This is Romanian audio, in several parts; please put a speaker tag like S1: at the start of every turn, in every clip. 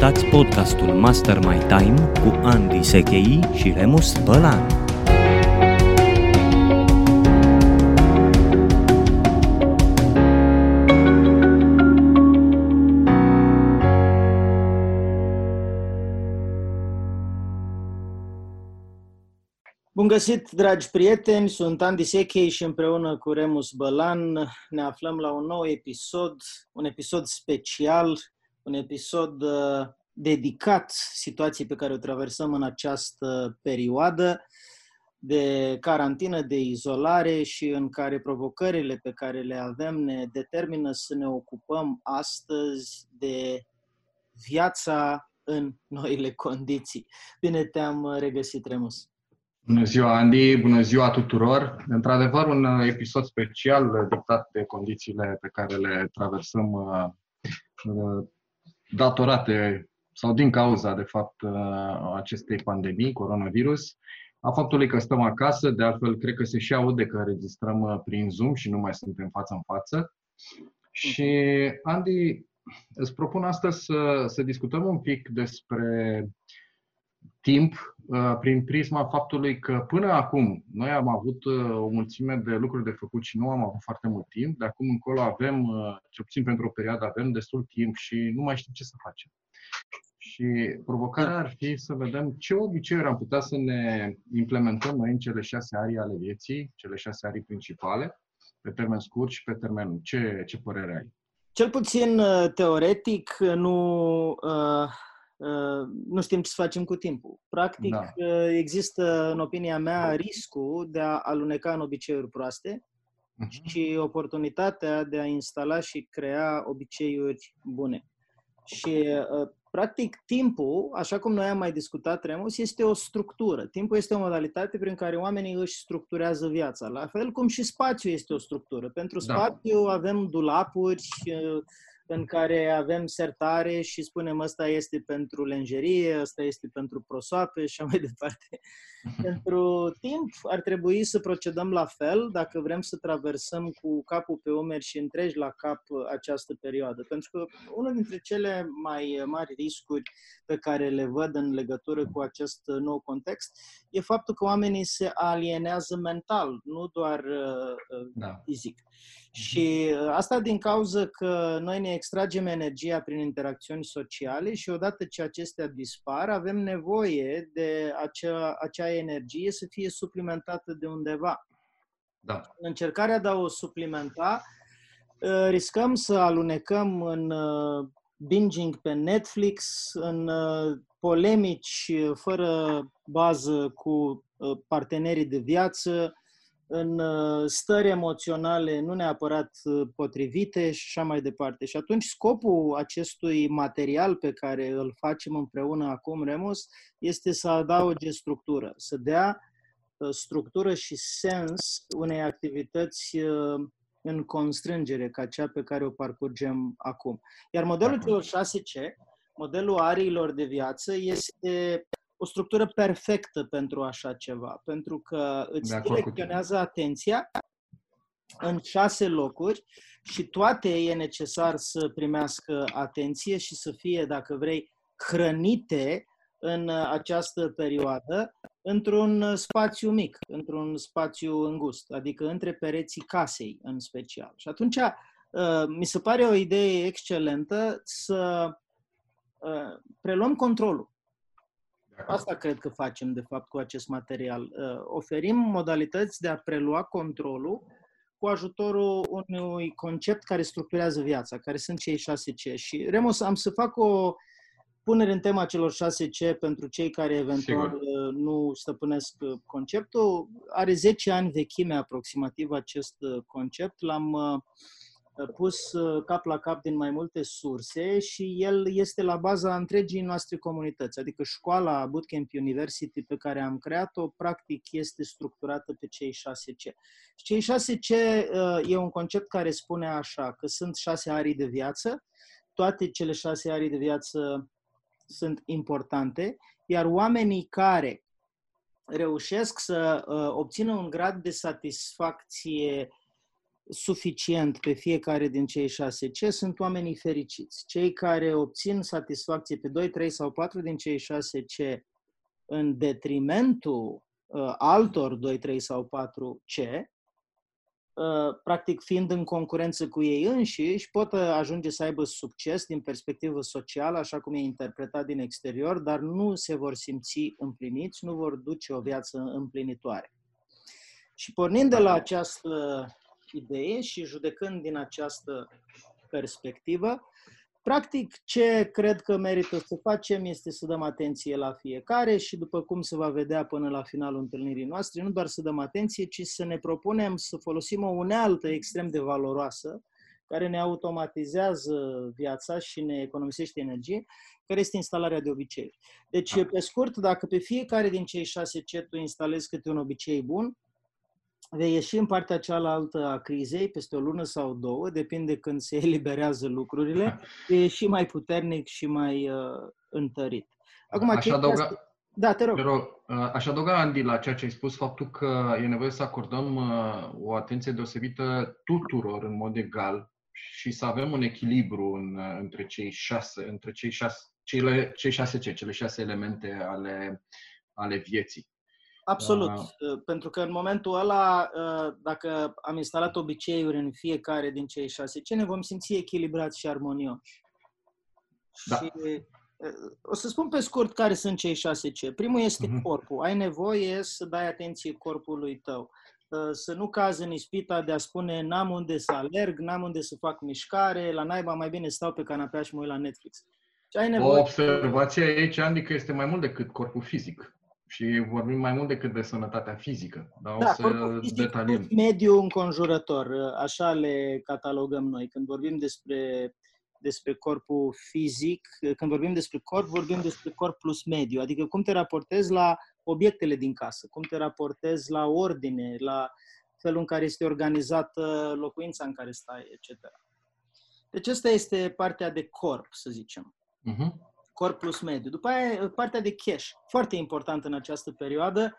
S1: Ascultați podcastul Master My Time cu Andy Sechei și Remus Bălan.
S2: Bun găsit, dragi prieteni! Sunt Andy Sechei și împreună cu Remus Bălan ne aflăm la un nou episod, un episod special, un episod uh, dedicat situației pe care o traversăm în această perioadă de carantină, de izolare și în care provocările pe care le avem ne determină să ne ocupăm astăzi de viața în noile condiții. Bine te-am regăsit, Remus!
S3: Bună ziua, Andy! Bună ziua tuturor! Într-adevăr, un episod special dictat de condițiile pe care le traversăm uh, uh, datorate sau din cauza, de fapt, uh, acestei pandemii, coronavirus, a faptului că stăm acasă, de altfel, cred că se și aude că registrăm prin Zoom și nu mai suntem față în față. Și, Andy, îți propun astăzi să, să discutăm un pic despre timp uh, prin prisma faptului că până acum noi am avut uh, o mulțime de lucruri de făcut și nu am avut foarte mult timp. De acum încolo avem, uh, cel puțin pentru o perioadă, avem destul timp și nu mai știm ce să facem. Și provocarea ar fi să vedem ce obiceiuri am putea să ne implementăm noi în cele șase arii ale vieții, cele șase arii principale, pe termen scurt și pe termen lung. Ce, ce părere ai?
S2: Cel puțin teoretic, nu uh Uh, nu știm ce să facem cu timpul. Practic, da. Uh, există, în opinia mea, riscul de a aluneca în obiceiuri proaste uh-huh. și oportunitatea de a instala și crea obiceiuri bune. Și, uh, practic, timpul, așa cum noi am mai discutat, Remus, este o structură. Timpul este o modalitate prin care oamenii își structurează viața. La fel cum și spațiul este o structură. Pentru da. spațiu da. avem dulapuri, în care avem sertare și spunem ăsta este pentru lenjerie, ăsta este pentru prosoape și așa mai departe. pentru timp ar trebui să procedăm la fel dacă vrem să traversăm cu capul pe umeri și întregi la cap această perioadă. Pentru că unul dintre cele mai mari riscuri pe care le văd în legătură cu acest nou context e faptul că oamenii se alienează mental, nu doar uh, da. fizic. Și uh, asta din cauza că noi ne extragem energia prin interacțiuni sociale și odată ce acestea dispar, avem nevoie de acea, acea energie să fie suplimentată de undeva.
S3: Da.
S2: În încercarea de a o suplimenta, uh, riscăm să alunecăm în uh, binging pe Netflix, în polemici fără bază cu partenerii de viață, în uh, stări emoționale nu neapărat uh, potrivite și așa mai departe. Și atunci scopul acestui material pe care îl facem împreună acum, Remus, este să adauge structură, să dea uh, structură și sens unei activități în constrângere ca cea pe care o parcurgem acum. Iar modelul celor 6C, modelul ariilor de viață, este o structură perfectă pentru așa ceva, pentru că îți direcționează atenția în șase locuri și toate e necesar să primească atenție și să fie, dacă vrei, hrănite în această perioadă într-un spațiu mic, într-un spațiu îngust, adică între pereții casei în special. Și atunci uh, mi se pare o idee excelentă să uh, preluăm controlul Asta cred că facem, de fapt, cu acest material. Uh, oferim modalități de a prelua controlul cu ajutorul unui concept care structurează viața, care sunt cei 6C. Și, Remus, am să fac o punere în tema celor 6C pentru cei care eventual Sigur. Uh, nu stăpânesc uh, conceptul. Are 10 ani vechime aproximativ acest concept. L-am pus uh, cap la cap din mai multe surse și el este la baza întregii noastre comunități. Adică școala Bootcamp University pe care am creat-o, practic, este structurată pe cei 6C. Cei 6C uh, e un concept care spune așa, că sunt șase arii de viață, toate cele șase arii de viață sunt importante, iar oamenii care reușesc să uh, obțină un grad de satisfacție suficient pe fiecare din cei șase C sunt oamenii fericiți. Cei care obțin satisfacție pe 2, 3 sau 4 din cei șase C în detrimentul uh, altor 2, 3 sau 4 C, uh, practic fiind în concurență cu ei înșiși, pot ajunge să aibă succes din perspectivă socială, așa cum e interpretat din exterior, dar nu se vor simți împliniți, nu vor duce o viață împlinitoare. Și pornind de la această idee și judecând din această perspectivă, practic ce cred că merită să facem este să dăm atenție la fiecare și după cum se va vedea până la finalul întâlnirii noastre, nu doar să dăm atenție, ci să ne propunem să folosim o unealtă extrem de valoroasă care ne automatizează viața și ne economisește energie, care este instalarea de obiceiuri. Deci, pe scurt, dacă pe fiecare din cei șase C tu instalezi câte un obicei bun, vei ieși în partea cealaltă a crizei peste o lună sau două, depinde când se eliberează lucrurile, e și mai puternic și mai uh, întărit.
S3: Acum, aș adăuga,
S2: da, te rog.
S3: Te rog. Uh, aș adăuga, Andy, la ceea ce ai spus, faptul că e nevoie să acordăm uh, o atenție deosebită tuturor în mod egal și să avem un echilibru în, uh, între cei șase, între cei șase, cele, cei șase ce, cele șase elemente ale, ale vieții.
S2: Absolut. Uh, Pentru că în momentul ăla, uh, dacă am instalat obiceiuri în fiecare din cei șase, ce ne vom simți echilibrați și armonioși. Da. Și uh, o să spun pe scurt care sunt cei șase ce. Primul este uh-huh. corpul. Ai nevoie să dai atenție corpului tău. Uh, să nu cazi în ispita de a spune n-am unde să alerg, n-am unde să fac mișcare, la naiba mai bine stau pe canapea și mă uit la Netflix.
S3: Și ai nevoie... O observație aici, Andy, că este mai mult decât corpul fizic și vorbim mai mult decât de sănătatea fizică.
S2: Da, da să detaliem. mediul înconjurător, așa le catalogăm noi. Când vorbim despre, despre corpul fizic, când vorbim despre corp, vorbim despre corp plus mediu, adică cum te raportezi la obiectele din casă, cum te raportezi la ordine, la felul în care este organizată locuința în care stai, etc. Deci asta este partea de corp, să zicem. Uh-huh corp plus mediu. După aia, partea de cash, foarte important în această perioadă,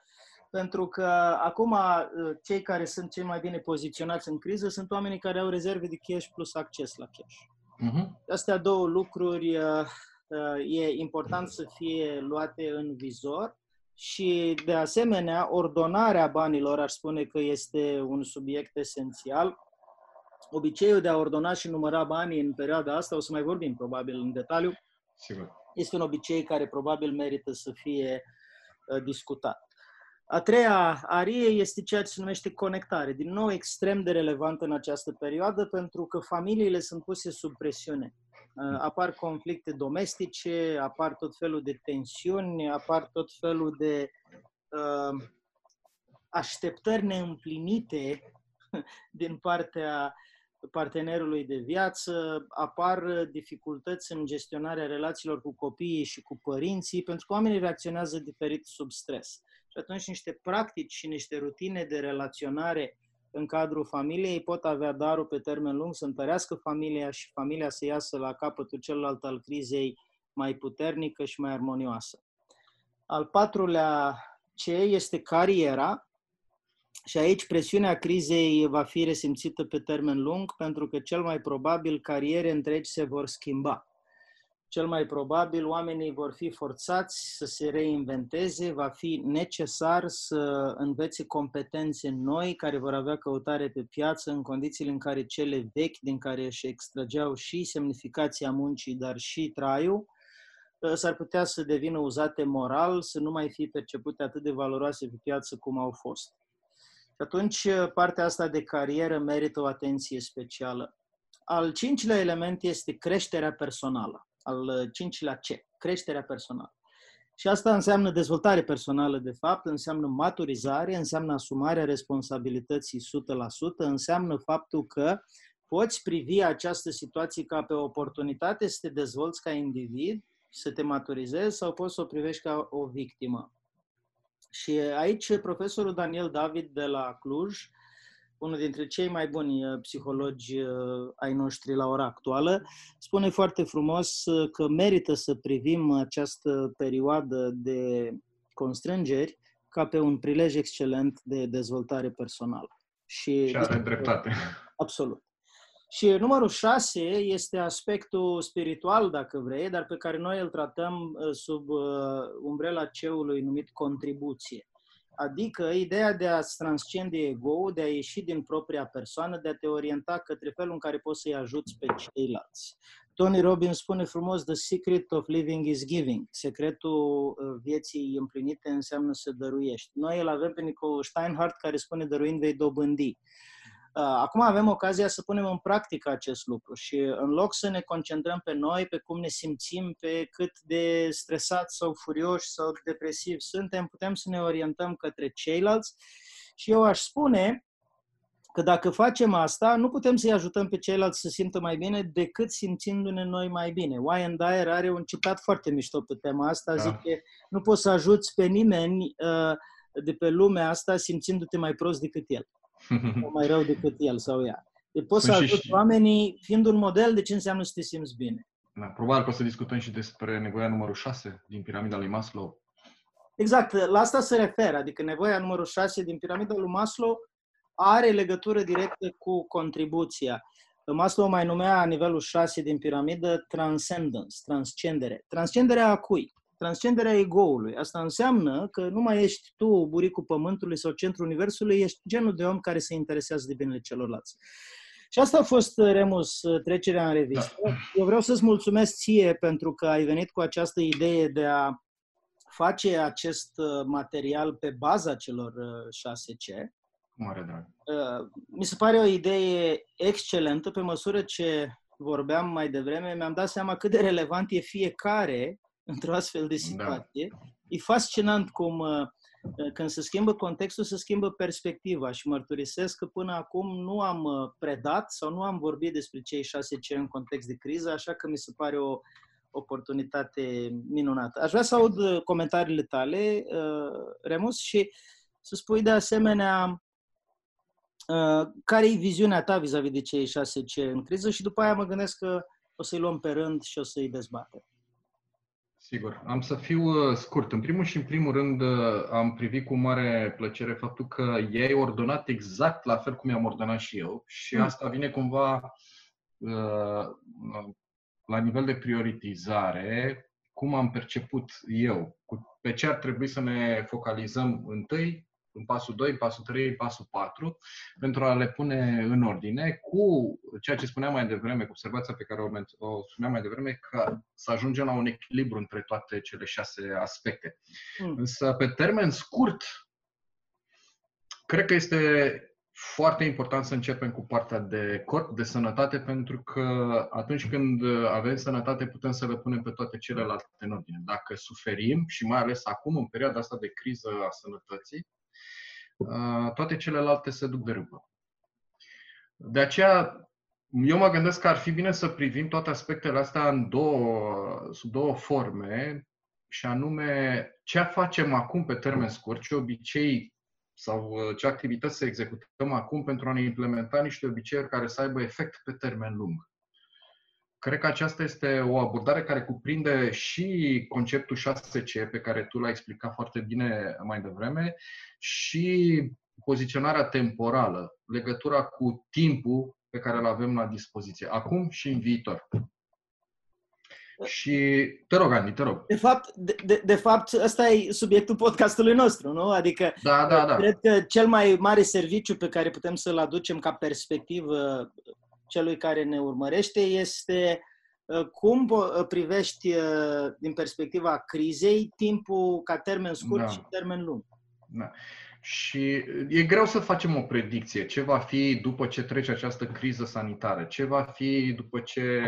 S2: pentru că acum uh, cei care sunt cei mai bine poziționați în criză sunt oamenii care au rezerve de cash plus acces la cash. Uh-huh. Astea două lucruri uh, uh, e important să fie luate în vizor și, de asemenea, ordonarea banilor, aș spune că este un subiect esențial. Obiceiul de a ordona și număra banii în perioada asta, o să mai vorbim probabil în detaliu,
S3: Sigur
S2: este un obicei care probabil merită să fie uh, discutat. A treia arie este ceea ce se numește conectare, din nou extrem de relevantă în această perioadă pentru că familiile sunt puse sub presiune. Uh, apar conflicte domestice, apar tot felul de tensiuni, apar tot felul de uh, așteptări neîmplinite din partea partenerului de viață, apar dificultăți în gestionarea relațiilor cu copiii și cu părinții, pentru că oamenii reacționează diferit sub stres. Și atunci niște practici și niște rutine de relaționare în cadrul familiei pot avea darul pe termen lung să întărească familia și familia să iasă la capătul celălalt al crizei mai puternică și mai armonioasă. Al patrulea ce este cariera, și aici presiunea crizei va fi resimțită pe termen lung, pentru că cel mai probabil cariere întregi se vor schimba. Cel mai probabil oamenii vor fi forțați să se reinventeze, va fi necesar să învețe competențe noi care vor avea căutare pe piață în condițiile în care cele vechi, din care își extrageau și semnificația muncii, dar și traiul, s-ar putea să devină uzate moral, să nu mai fie percepute atât de valoroase pe piață cum au fost atunci uh, partea asta de carieră merită o atenție specială. Al cincilea element este creșterea personală. Al uh, cincilea C, creșterea personală. Și asta înseamnă dezvoltare personală, de fapt, înseamnă maturizare, înseamnă asumarea responsabilității 100%, înseamnă faptul că poți privi această situație ca pe o oportunitate să te dezvolți ca individ, să te maturizezi sau poți să o privești ca o victimă. Și aici profesorul Daniel David de la Cluj, unul dintre cei mai buni uh, psihologi uh, ai noștri la ora actuală, spune foarte frumos uh, că merită să privim această perioadă de constrângeri ca pe un prilej excelent de dezvoltare personală.
S3: Și, și are dreptate.
S2: Absolut. Și numărul șase este aspectul spiritual, dacă vrei, dar pe care noi îl tratăm uh, sub uh, umbrela ceului numit contribuție. Adică ideea de a-ți transcende ego de a ieși din propria persoană, de a te orienta către felul în care poți să-i ajuți pe ceilalți. Tony Robbins spune frumos, the secret of living is giving. Secretul uh, vieții împlinite înseamnă să dăruiești. Noi îl avem pe Nico Steinhardt care spune dăruind vei dobândi. Uh, acum avem ocazia să punem în practică acest lucru și în loc să ne concentrăm pe noi, pe cum ne simțim, pe cât de stresați sau furioși sau depresivi suntem, putem să ne orientăm către ceilalți și eu aș spune că dacă facem asta, nu putem să-i ajutăm pe ceilalți să simtă mai bine decât simțindu-ne noi mai bine. Wayne Dyer are un citat foarte mișto pe tema asta, da. zice, nu poți să ajuți pe nimeni uh, de pe lumea asta simțindu-te mai prost decât el sau mai rău decât el sau ea. Deci poți să ajuți și... oamenii fiind un model de ce înseamnă să te simți bine.
S3: Da, probabil că o să discutăm și despre nevoia numărul 6 din piramida lui Maslow.
S2: Exact, la asta se referă, adică nevoia numărul 6 din piramida lui Maslow are legătură directă cu contribuția. Maslow mai numea nivelul 6 din piramidă transcendence, transcendere. Transcenderea a cui? Transcenderea ego-ului. Asta înseamnă că nu mai ești tu buricul pământului sau centrul universului, ești genul de om care se interesează de binele celorlalți. Și asta a fost, Remus, trecerea în revistă. Da. Eu vreau să-ți mulțumesc ție pentru că ai venit cu această idee de a face acest uh, material pe baza celor 6C. Uh,
S3: Mare drag.
S2: Uh, mi se pare o idee excelentă. Pe măsură ce vorbeam mai devreme, mi-am dat seama cât de relevant e fiecare într-o astfel de da. situație. Da. E fascinant cum uh, uh, când se schimbă contextul, se schimbă perspectiva și mărturisesc că până acum nu am uh, predat sau nu am vorbit despre cei șase ce în context de criză, așa că mi se pare o oportunitate minunată. Aș vrea să aud comentariile tale, Remus, și să spui de asemenea care e viziunea ta vis-a-vis de cei șase ce în criză și după aia mă gândesc că o să-i luăm pe rând și o să-i dezbatem.
S3: Sigur. Am să fiu uh, scurt. În primul și în primul rând uh, am privit cu mare plăcere faptul că ei ordonat exact la fel cum i-am ordonat și eu și mm. asta vine cumva uh, la nivel de prioritizare, cum am perceput eu, pe ce ar trebui să ne focalizăm întâi în pasul 2, pasul 3, pasul 4, pentru a le pune în ordine cu ceea ce spuneam mai devreme, cu observația pe care o, o spuneam mai devreme, că să ajungem la un echilibru între toate cele șase aspecte. Mm. Însă, pe termen scurt, cred că este foarte important să începem cu partea de corp, de sănătate, pentru că atunci când avem sănătate putem să le punem pe toate celelalte în ordine. Dacă suferim, și mai ales acum, în perioada asta de criză a sănătății, Uh, toate celelalte se duc de râpă. De aceea, eu mă gândesc că ar fi bine să privim toate aspectele astea în două, sub două forme, și anume ce facem acum pe termen scurt, ce obicei sau uh, ce activități să executăm acum pentru a ne implementa niște obiceiuri care să aibă efect pe termen lung. Cred că aceasta este o abordare care cuprinde și conceptul 6C, pe care tu l-ai explicat foarte bine mai devreme, și poziționarea temporală, legătura cu timpul pe care îl avem la dispoziție, acum și în viitor. Și te rog, Andy, te rog.
S2: De fapt, de, de, de fapt, ăsta e subiectul podcastului nostru, nu? Adică,
S3: da, da, da.
S2: cred că cel mai mare serviciu pe care putem să-l aducem ca perspectivă celui care ne urmărește este uh, cum uh, privești uh, din perspectiva crizei timpul ca termen scurt da. și termen lung.
S3: Da. Și e greu să facem o predicție. Ce va fi după ce trece această criză sanitară? Ce va fi după ce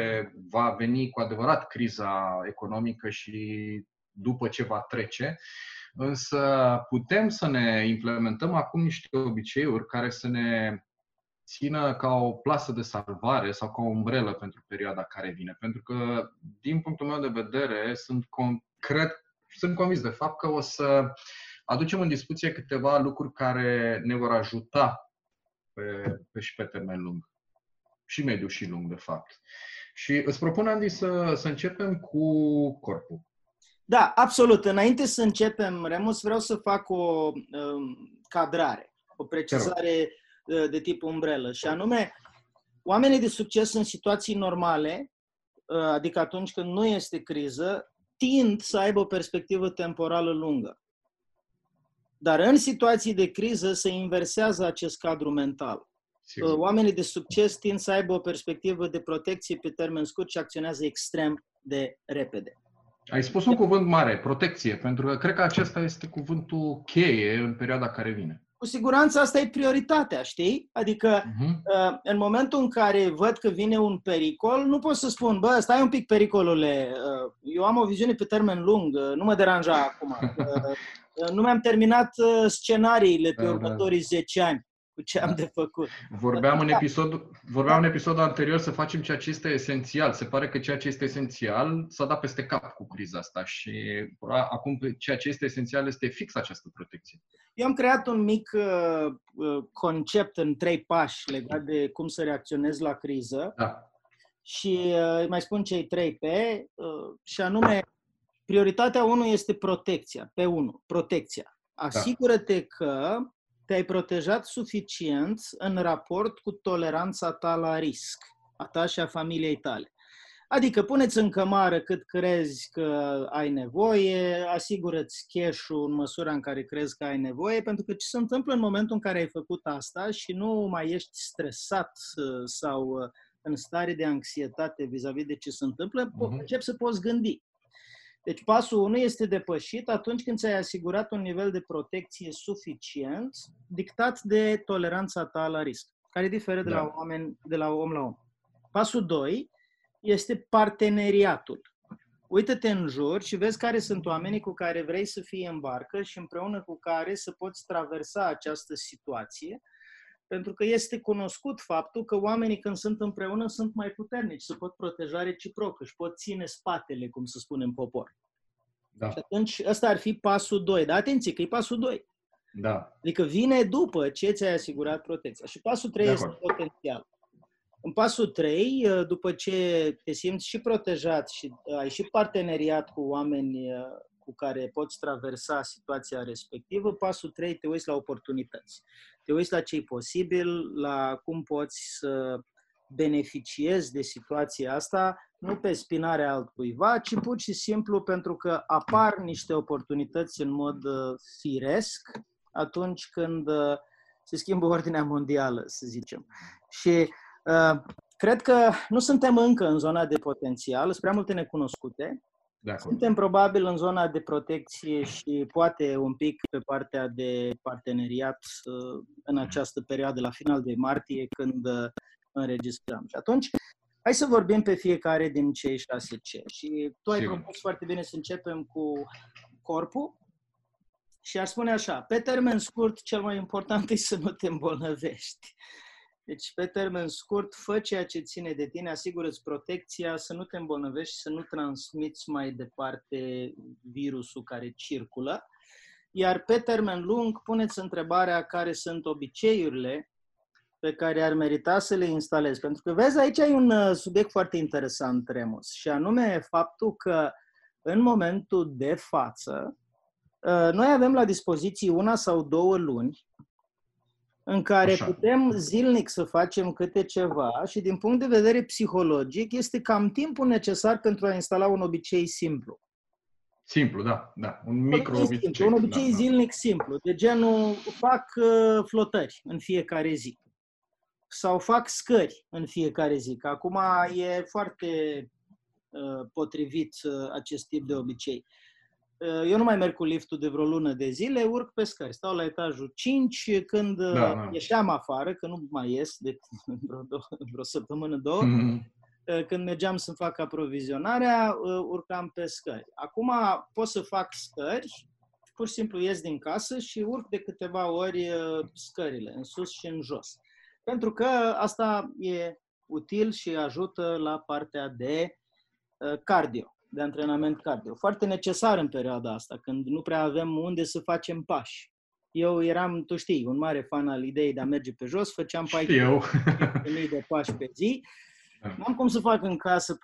S3: va veni cu adevărat criza economică și după ce va trece? Însă putem să ne implementăm acum niște obiceiuri care să ne țină ca o plasă de salvare sau ca o umbrelă pentru perioada care vine. Pentru că, din punctul meu de vedere, sunt concret, sunt convins de fapt că o să aducem în discuție câteva lucruri care ne vor ajuta pe, pe și pe termen lung. Și mediu și lung, de fapt. Și îți propun, Andy, să, să începem cu corpul.
S2: Da, absolut. Înainte să începem, Remus, vreau să fac o um, cadrare, o precizare de tip umbrelă. Și anume, oamenii de succes în situații normale, uh, adică atunci când nu este criză, tind să aibă o perspectivă temporală lungă. Dar în situații de criză se inversează acest cadru mental.
S3: Sigur.
S2: Uh, Oamenii de succes tind să aibă o perspectivă de protecție pe termen scurt și acționează extrem de repede.
S3: Ai spus un cuvânt mare, protecție, pentru că cred că acesta este cuvântul cheie în perioada care vine.
S2: Cu siguranță asta e prioritatea, știi? Adică
S3: Uh-huh.
S2: uh, în momentul în care văd că vine un pericol, nu pot să spun, bă, stai un pic pericolule, uh, eu am o viziune pe termen lung, uh, nu mă deranja acum. Uh, uh, Nu mi-am terminat uh, scenariile pe
S3: Da, da.
S2: următorii 10 ani cu ce am de făcut.
S3: Vorbeam în,
S2: Da.
S3: episod, vorbeam în episodul anterior să facem ceea ce este esențial. Se pare că ceea ce este esențial s-a dat peste cap cu criza asta și a- acum ceea ce este esențial este fix această protecție.
S2: Eu am creat un mic uh, uh, concept în trei pași legat de cum să reacționez la criză
S3: Da.
S2: și uh, îi mai spun cei trei P uh, și anume prioritatea 1 este protecția, P1, protecția. Asigură-te că te-ai protejat suficient în raport cu toleranța ta la risc, a ta și a familiei tale. Adică puneți în cămară cât crezi că ai nevoie, asigură-ți cash-ul în măsura în care crezi că ai nevoie, pentru că ce se întâmplă în momentul în care ai făcut asta și nu mai ești stresat uh, sau uh, în stare de anxietate vis-a-vis de ce se întâmplă, po-
S3: Mhm.
S2: începi să poți gândi. Deci pasul 1 este depășit atunci când ți-ai asigurat un nivel de protecție suficient, dictat de toleranța ta la risc, care diferă de,
S3: Da.
S2: la, oameni, de la om la om. Pasul 2 este parteneriatul. Uită-te în jur și vezi care sunt oamenii cu care vrei să fii în barcă și împreună cu care să poți traversa această situație, pentru că este cunoscut faptul că oamenii când sunt împreună sunt mai puternici, se pot proteja reciproc, își pot ține spatele, cum se spune în popor.
S3: Da.
S2: Și atunci ăsta ar fi pasul 2. Dar atenție că e pasul 2.
S3: Da.
S2: Adică vine după ce ți-ai asigurat protecția. Și pasul 3
S3: De
S2: este
S3: acord.
S2: potențial. În pasul 3, după ce te simți și protejat și uh, ai și parteneriat cu oameni uh, cu care poți traversa situația respectivă, pasul 3 te uiți la oportunități. Te uiți la ce e posibil, la cum poți să beneficiezi de situația asta, nu pe spinarea altcuiva, ci pur și simplu pentru că apar niște oportunități în mod uh, firesc atunci când uh, se schimbă ordinea mondială, să zicem. Și uh, cred că nu suntem încă în zona de potențial, sunt prea multe necunoscute.
S3: De acord.
S2: Suntem probabil în zona de protecție și poate un pic pe partea de parteneriat uh, în această perioadă, la final de martie, când uh, înregistrăm. Și atunci, hai să vorbim pe fiecare din cei șase C. Și tu ai
S3: Sigur.
S2: propus foarte bine să începem cu corpul. Și ar spune așa, pe termen scurt, cel mai important e să nu te îmbolnăvești. Deci, pe termen scurt, fă ceea ce ține de tine, asigură-ți protecția, să nu te îmbolnăvești și să nu transmiți mai departe virusul care circulă. Iar pe termen lung, puneți întrebarea care sunt obiceiurile pe care ar merita să le instalezi. Pentru că, vezi, aici ai un uh, subiect foarte interesant, Remus, și anume faptul că în momentul de față, uh, noi avem la dispoziție una sau două luni în care
S3: Așa.
S2: putem zilnic să facem câte ceva și din punct de vedere psihologic este cam timpul necesar pentru a instala un obicei simplu.
S3: Simplu, da, da. Un micro
S2: obicei
S3: obicei.
S2: simplu, un obicei
S3: da, da.
S2: zilnic simplu, de genul fac uh, flotări în fiecare zi sau fac scări în fiecare zi, că acum e foarte uh, potrivit uh, acest tip de obicei. Uh, eu nu mai merg cu liftul de vreo lună de zile, urc pe scări, stau la etajul 5, când uh,
S3: Da, da.
S2: ieșeam afară, că nu mai ies de vreo, două, vreo săptămână, două,
S3: Mhm.
S2: Uh, când mergeam să fac aprovizionarea, uh, urcam pe scări. Acum pot să fac scări, pur și simplu ies din casă și urc de câteva ori uh, scările, în sus și în jos. Pentru că asta e util și ajută la partea de uh, cardio, de antrenament cardio. Foarte necesar în perioada asta, când nu prea avem unde să facem pași. Eu eram, tu știi, un mare fan al ideii de a merge pe jos, făceam 14.000
S3: Știu.
S2: de pași pe zi.
S3: Da.
S2: Nu am cum să fac în casă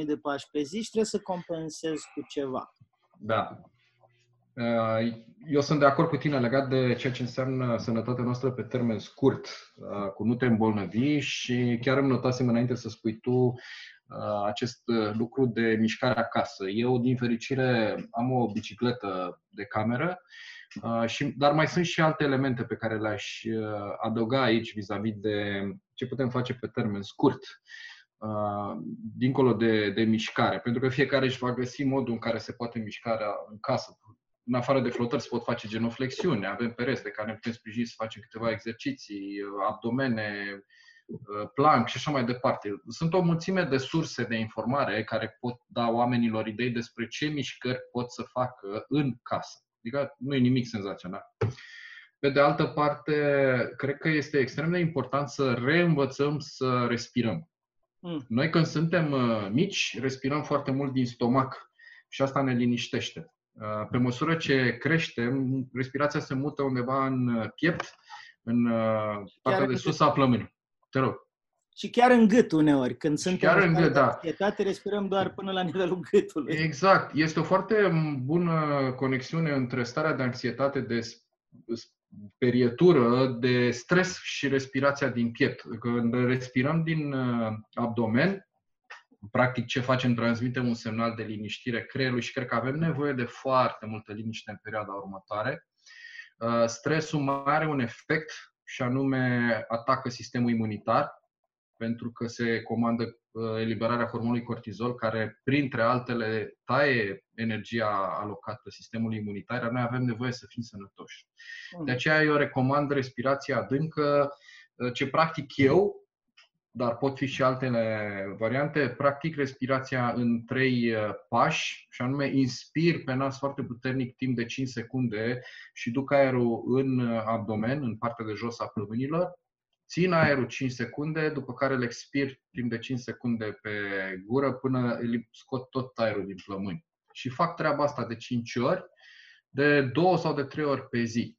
S2: 14-15.000 de pași pe zi și trebuie să compensez cu ceva.
S3: Da. Uh, eu sunt de acord cu tine legat de ceea ce înseamnă sănătatea noastră pe termen scurt, uh, cu nu te îmbolnăvi și chiar îmi notasem înainte să spui tu uh, acest lucru de mișcare acasă. Eu, din fericire, am o bicicletă de cameră, și, dar mai sunt și alte elemente pe care le-aș adăuga aici vis-a-vis de ce putem face pe termen scurt dincolo de, de mișcare, pentru că fiecare își va găsi modul în care se poate mișca în casă, în afară de flotări se pot face genoflexiuni, avem pereți de care ne putem sprijini să facem câteva exerciții, abdomene, uh, plank și așa mai departe. Sunt o mulțime de surse de informare care pot da oamenilor idei despre ce mișcări pot să facă în casă. Adică nu e nimic senzațional. Pe de altă parte, cred că este extrem de important să reînvățăm să respirăm. Mm. Noi când suntem uh, mici, respirăm foarte mult din stomac și asta ne liniștește. Uh, pe măsură ce creștem, respirația se mută undeva în uh, piept, în uh, partea de sus a plămânii. Te rog.
S2: Și chiar în gât uneori, când suntem
S3: chiar în gât, da.
S2: respirăm doar până la nivelul gâtului.
S3: Exact. Este o foarte bună conexiune între starea de anxietate, de perietură, de stres și respirația din piept. Când respirăm din abdomen, practic ce facem, transmitem un semnal de liniștire creierului și cred că avem nevoie de foarte multă liniște în perioada următoare. Uh, stresul mai are un efect și anume atacă sistemul imunitar, pentru că se comandă uh, eliberarea hormonului cortizol, care, printre altele, taie energia alocată sistemului imunitar, iar noi avem nevoie să fim sănătoși. De aceea eu recomand respirația adâncă, uh, ce practic eu, dar pot fi și altele variante. Practic respirația în trei uh, pași, și anume inspir pe nas foarte puternic timp de 5 secunde și duc aerul în uh, abdomen, în partea de jos a plămânilor. Țin aerul 5 secunde, după care îl expir timp de 5 secunde pe gură până îl scot tot aerul din plămâni. Și fac treaba asta de 5 ori, de 2 sau de 3 ori pe zi.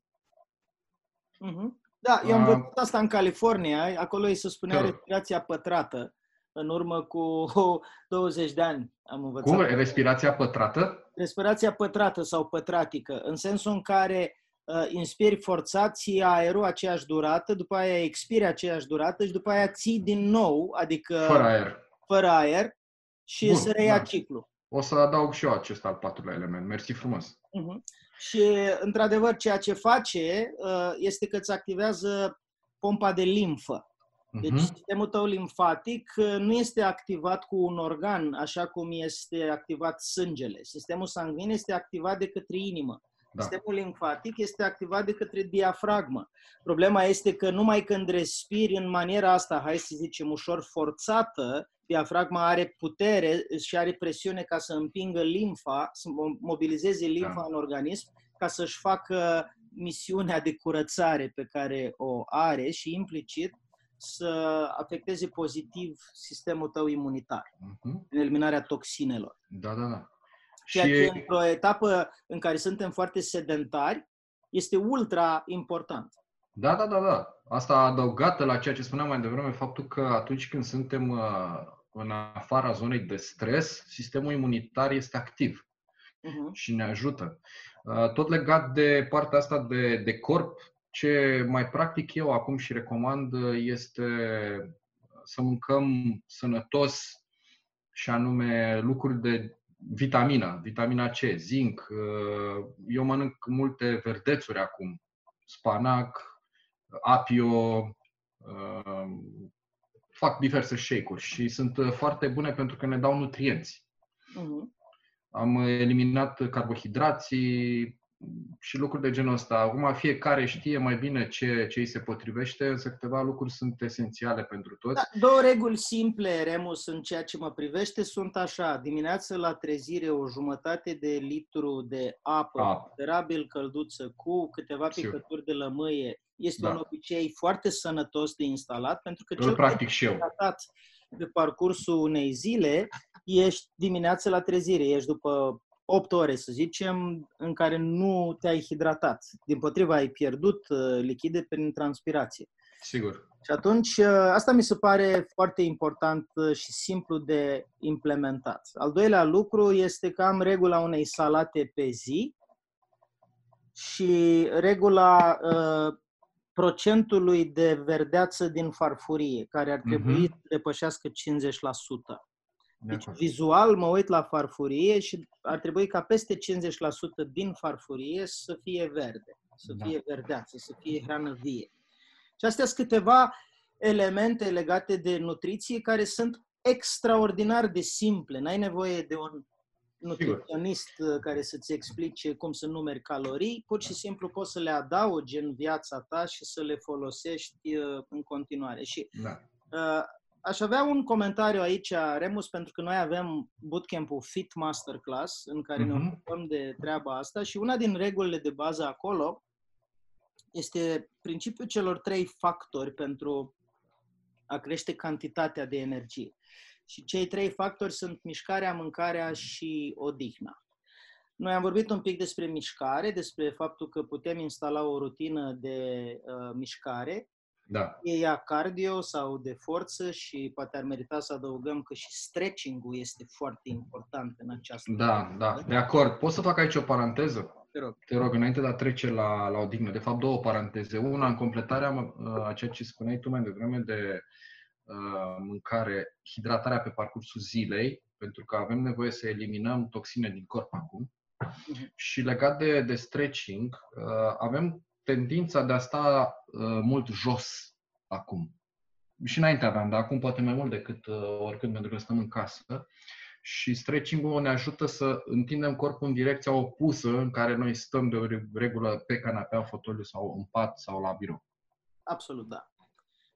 S2: Uh-huh. Da, eu am ah. văzut asta în California, acolo îi se spunea da. respirația pătrată. În urmă cu 20 de ani am învățat.
S3: Cum? Respirația pătrată?
S2: Respirația pătrată sau pătratică, în sensul în care uh, inspiri forțat, ții aerul aceeași durată, după aia expiri aceeași durată și după aia ții din nou, adică
S3: fără aer,
S2: fără aer și Bun, se reia da. ciclu.
S3: O să adaug și eu acest al patrulea element. Mersi frumos. Uh-huh.
S2: Și, într-adevăr, ceea ce face uh, este că îți activează pompa de limfă. Deci uh-huh. sistemul tău limfatic uh, nu este activat cu un organ așa cum este activat sângele. Sistemul sanguin este activat de către inimă. Da. Sistemul limfatic este activat de către diafragmă. Problema este că numai când respiri în maniera asta, hai să zicem, ușor forțată, diafragma are putere și are presiune ca să împingă limfa, să mobilizeze limfa da. în organism, ca să-și facă misiunea de curățare pe care o are și implicit să afecteze pozitiv sistemul tău imunitar, uh-huh. în eliminarea toxinelor.
S3: Da, da, da.
S2: Ceea și... ce într-o etapă în care suntem foarte sedentari este ultra important.
S3: Da, da, da, da. Asta adăugată la ceea ce spuneam mai devreme, faptul că atunci când suntem uh, în afara zonei de stres, sistemul imunitar este activ uh-huh. și ne ajută. Uh, tot legat de partea asta de, de corp, ce mai practic eu acum și recomand este să mâncăm sănătos și anume lucruri de vitamina, vitamina C, zinc. Uh, eu mănânc multe verdețuri acum, spanac, apio, uh, fac diverse shake-uri și sunt uh, foarte bune pentru că ne dau nutrienți. Uh-huh. Am eliminat carbohidrații și lucruri de genul ăsta. Acum fiecare știe mai bine ce, ce îi se potrivește, însă câteva lucruri sunt esențiale pentru toți. Da,
S2: două reguli simple, Remus, în ceea ce mă privește, sunt așa. Dimineața la trezire o jumătate de litru de apă, apă. terabil călduță cu câteva picături de lămâie este da. un obicei foarte sănătos de instalat, pentru că
S3: cel practic și eu.
S2: pe parcursul unei zile, ești dimineața la trezire, ești după 8 ore, să zicem, în care nu te-ai hidratat. Din potriva, ai pierdut uh, lichide prin transpirație.
S3: Sigur.
S2: Și atunci, uh, asta mi se pare foarte important uh, și simplu de implementat. Al doilea lucru este că am regula unei salate pe zi, și regula uh, procentului de verdeață din farfurie, care ar trebui uh-huh. să depășească 50%. Deci, vizual, mă uit la farfurie și ar trebui ca peste 50% din farfurie să fie verde, să da. fie verdeață, să fie hrană vie. Și astea sunt câteva elemente legate de nutriție care sunt extraordinar de simple. N-ai nevoie de un nutriționist uh, care să-ți explice cum să numeri calorii, pur și simplu poți să le adaugi în viața ta și să le folosești uh, în continuare. Și da. Uh, aș avea un comentariu aici, Remus, pentru că noi avem bootcamp-ul Fit Masterclass, în care uh-huh. ne mhm. ocupăm de treaba asta și una din regulile de bază acolo este principiul celor trei factori pentru a crește cantitatea de energie. Și cei trei factori sunt mișcarea, mâncarea și odihna. Noi am vorbit un pic despre mișcare, despre faptul că putem instala o rutină de uh, mișcare,
S3: da.
S2: e ea cardio sau de forță și poate ar merita să adăugăm că și stretching-ul este foarte important în această
S3: Da, da, de acord. Poți să fac aici o paranteză? Te rog. Te rog, înainte de a trece la, la odihnă, de fapt două paranteze. Una, în completarea uh, a ceea ce spuneai tu mai devreme de Uh, mâncare, hidratarea pe parcursul zilei, pentru că avem nevoie să eliminăm toxine din corp acum. Uh-huh. Și legat de, de stretching, uh, avem tendința de a sta uh, mult jos acum. Și înainte aveam, dar acum poate mai mult decât oricând, pentru că stăm în casă. Și stretching-ul ne ajută să întindem corpul în direcția opusă în care noi stăm de regulă pe canapea, fotoliu sau în pat sau la birou.
S2: Absolut, da.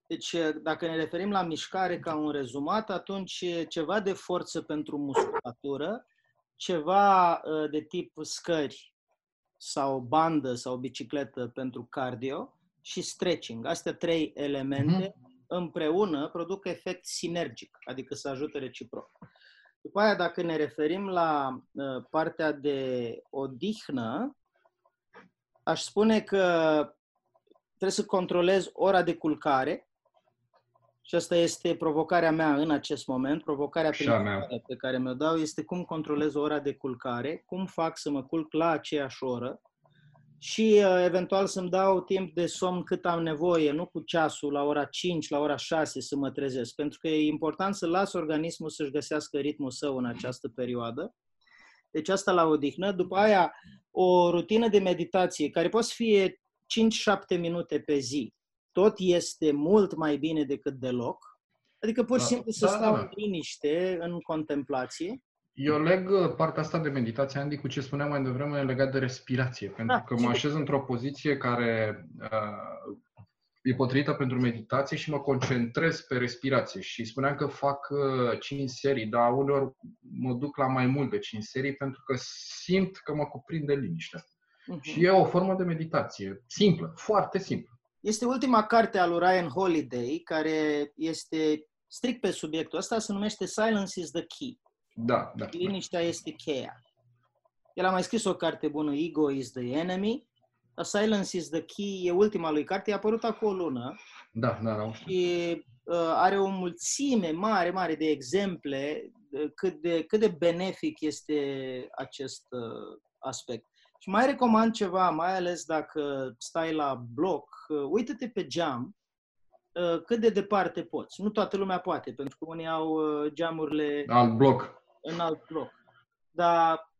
S2: Deci, eh, dacă ne referim la mișcare ca un rezumat, atunci ceva de forță pentru musculatură, ceva eh, de tip scări sau bandă sau bicicletă pentru cardio și stretching. Astea trei elemente mm-hmm. împreună produc efect sinergic, adică să ajute reciproc. După aia, dacă ne referim la eh, partea de odihnă, aș spune că trebuie să controlez ora de culcare, și asta este provocarea mea în acest moment. Provocarea principală pe care mi-o dau este cum controlez ora de culcare, cum fac să mă culc la aceeași oră și uh, eventual să-mi dau timp de somn cât am nevoie, nu cu ceasul la ora 5, la ora 6 să mă trezesc, pentru că e important să las organismul să-și găsească ritmul său în această perioadă. Deci asta la odihnă. După aia, o rutină de meditație, care poate să fie 5-7 minute pe zi, tot este mult mai bine decât deloc. Adică pur și da. simplu să da, stau da, da. în liniște, în contemplație.
S3: Eu leg uh, partea asta de meditație, Andy, cu ce spuneam mai devreme legat de respirație. Pentru da, că mă așez într-o poziție care uh, e potrivită pentru meditație și mă concentrez pe respirație. Și spuneam că fac uh, 5 serii, dar uneori mă duc la mai mult de 5 serii pentru că simt că mă cuprinde liniștea. Uh-huh. Și e o formă de meditație simplă, foarte simplă.
S2: Este ultima carte a lui Ryan Holiday, care este strict pe subiectul ăsta, se numește Silence is the Key.
S3: Da, da.
S2: Liniștea este cheia. El a mai scris o carte bună, Ego is the Enemy. A Silence is the Key e ultima lui carte, a apărut acum o lună.
S3: Da, da, da.
S2: Și uh, are o mulțime mare, mare de exemple uh, cât de, cât de benefic este acest uh, aspect. Și mai recomand ceva, mai ales dacă stai la bloc, uh, uită-te pe geam uh, cât de departe poți. Nu toată lumea poate, pentru că unii au uh, geamurile
S3: alt bloc.
S2: în alt bloc. Dar,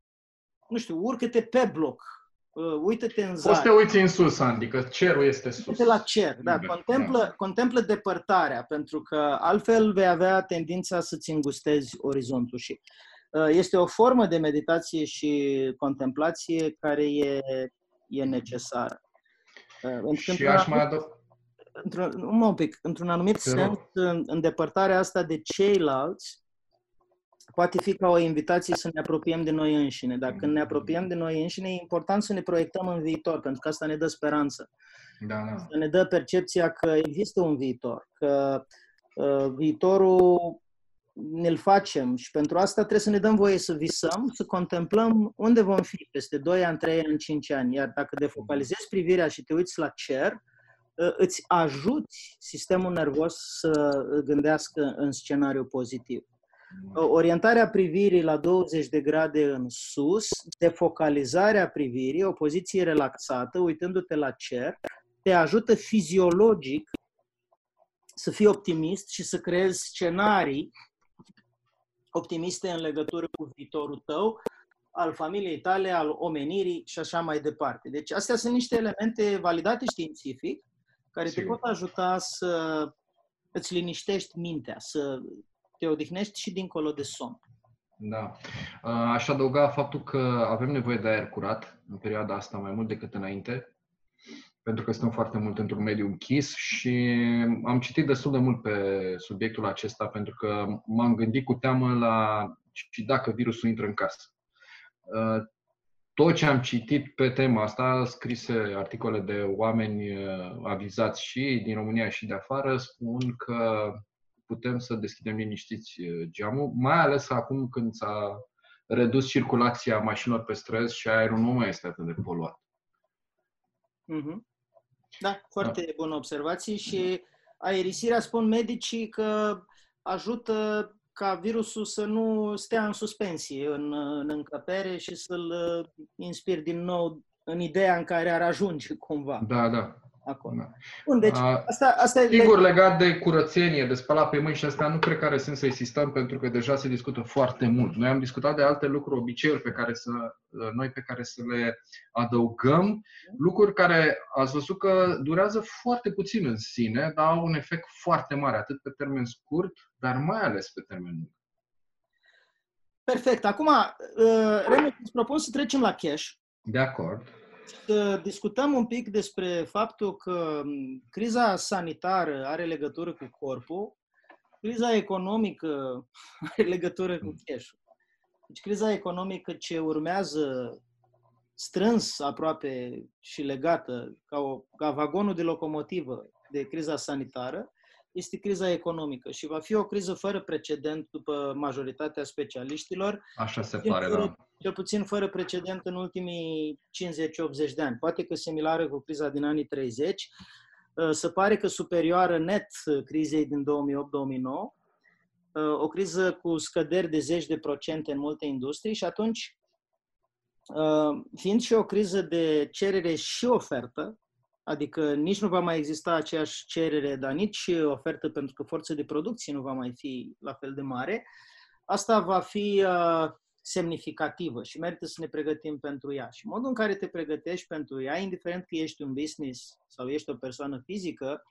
S2: nu știu, urcă-te pe bloc. Uită-te în zare.
S3: Poți să te uiți în sus, Andy, că cerul este sus.
S2: Uite la cer, da. Contemplă, da. contemplă depărtarea, pentru că altfel vei avea tendința să-ți îngustezi orizontul și Uh, este o formă de meditație și contemplație care e, e necesară.
S3: Uh, și aș mai adăuga...
S2: Într-un, un pic, într-un anumit Te sens, în, îndepărtarea asta de ceilalți poate fi ca o invitație să ne apropiem de noi înșine. Dar când ne apropiem de noi înșine, e important să ne proiectăm în viitor, pentru că asta ne dă speranță.
S3: Da, da.
S2: Să ne dă percepția că există un viitor, că uh, viitorul ne-l facem și pentru asta trebuie să ne dăm voie să visăm, să contemplăm unde vom fi peste 2 ani, 3 ani, 5 ani. Iar dacă defocalizezi privirea și te uiți la cer, ă, îți ajuți sistemul nervos să gândească în scenariu pozitiv. Orientarea privirii la 20 de grade în sus, defocalizarea privirii, o poziție relaxată, uitându-te la cer, te ajută fiziologic să fii optimist și să creezi scenarii optimiste în legătură cu viitorul tău, al familiei tale, al omenirii și așa mai departe. Deci astea sunt niște elemente validate științific care Sigur. te pot ajuta să îți liniștești mintea, să te odihnești și dincolo de somn.
S3: Da. Aș adăuga faptul că avem nevoie de aer curat în perioada asta mai mult decât înainte, pentru că stăm foarte mult într-un mediu închis și am citit destul de mult pe subiectul acesta pentru că m-am gândit cu teamă la și dacă virusul intră în casă. Uh, tot ce am citit pe tema asta, scrise articole de oameni uh, avizați și din România și de afară, spun că putem să deschidem liniștiți uh, geamul, mai ales acum când s-a redus circulația mașinilor pe străzi și aerul nu mai este atât de poluat.
S2: Mm-hmm. Da, foarte da. bună observație și aerisirea spun medicii că ajută ca virusul să nu stea în suspensie în, în încăpere și să-l uh, inspir din nou în ideea în care ar ajunge cumva.
S3: Da, da
S2: acolo. Da. Bun, deci A, asta, asta
S3: Sigur, legat de curățenie, de spălat pe mâini și asta, nu cred că are sens să insistăm pentru că deja se discută foarte mult. Noi am discutat de alte lucruri, obiceiuri pe care să, noi pe care să le adăugăm, lucruri care ați văzut că durează foarte puțin în sine, dar au un efect foarte mare, atât pe termen scurt, dar mai ales pe termen lung.
S2: Perfect. Acum, uh, Remu, îți propun să trecem la cash.
S3: De acord
S2: să discutăm un pic despre faptul că criza sanitară are legătură cu corpul, criza economică are legătură cu cash Deci criza economică ce urmează strâns aproape și legată ca, o, ca vagonul de locomotivă de criza sanitară, este criza economică și va fi o criză fără precedent după majoritatea specialiștilor.
S3: Așa se pare, fără, da.
S2: Cel puțin fără precedent în ultimii 50-80 de ani. Poate că similară cu criza din anii 30. Uh, se pare că superioară net crizei din 2008-2009. Uh, o criză cu scăderi de zeci de procente în multe industrii și atunci, uh, fiind și o criză de cerere și ofertă, Adică nici nu va mai exista aceeași cerere, dar nici ofertă pentru că forța de producție nu va mai fi la fel de mare. Asta va fi uh, semnificativă și merită să ne pregătim pentru ea. Și modul în care te pregătești pentru ea, indiferent că ești un business sau ești o persoană fizică,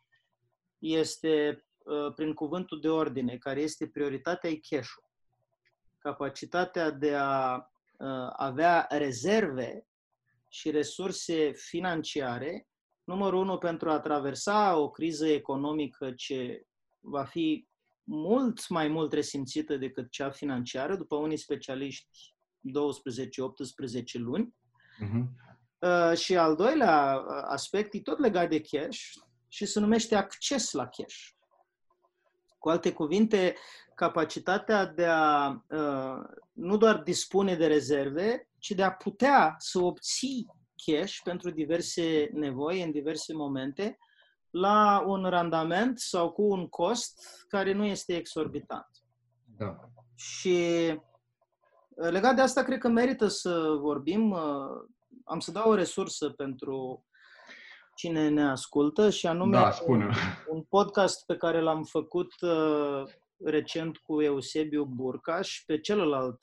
S2: este uh, prin cuvântul de ordine, care este prioritatea, e cash Capacitatea de a uh, avea rezerve și resurse financiare numărul unu, pentru a traversa o criză economică ce va fi mult mai mult resimțită decât cea financiară, după unii specialiști 12-18 luni. Uh-huh. Uh, și al doilea uh, aspect e tot legat de cash și se numește acces la cash. Cu alte cuvinte, capacitatea de a uh, nu doar dispune de rezerve, ci de a putea să obții cash pentru diverse nevoi în diverse momente la un randament sau cu un cost care nu este exorbitant.
S3: Da.
S2: Și uh, legat de asta, cred că merită să vorbim. Uh, am să dau o resursă pentru cine ne ascultă și anume
S3: da, spune.
S2: un podcast pe care l-am făcut uh, recent cu Eusebiu Burcaș pe celălalt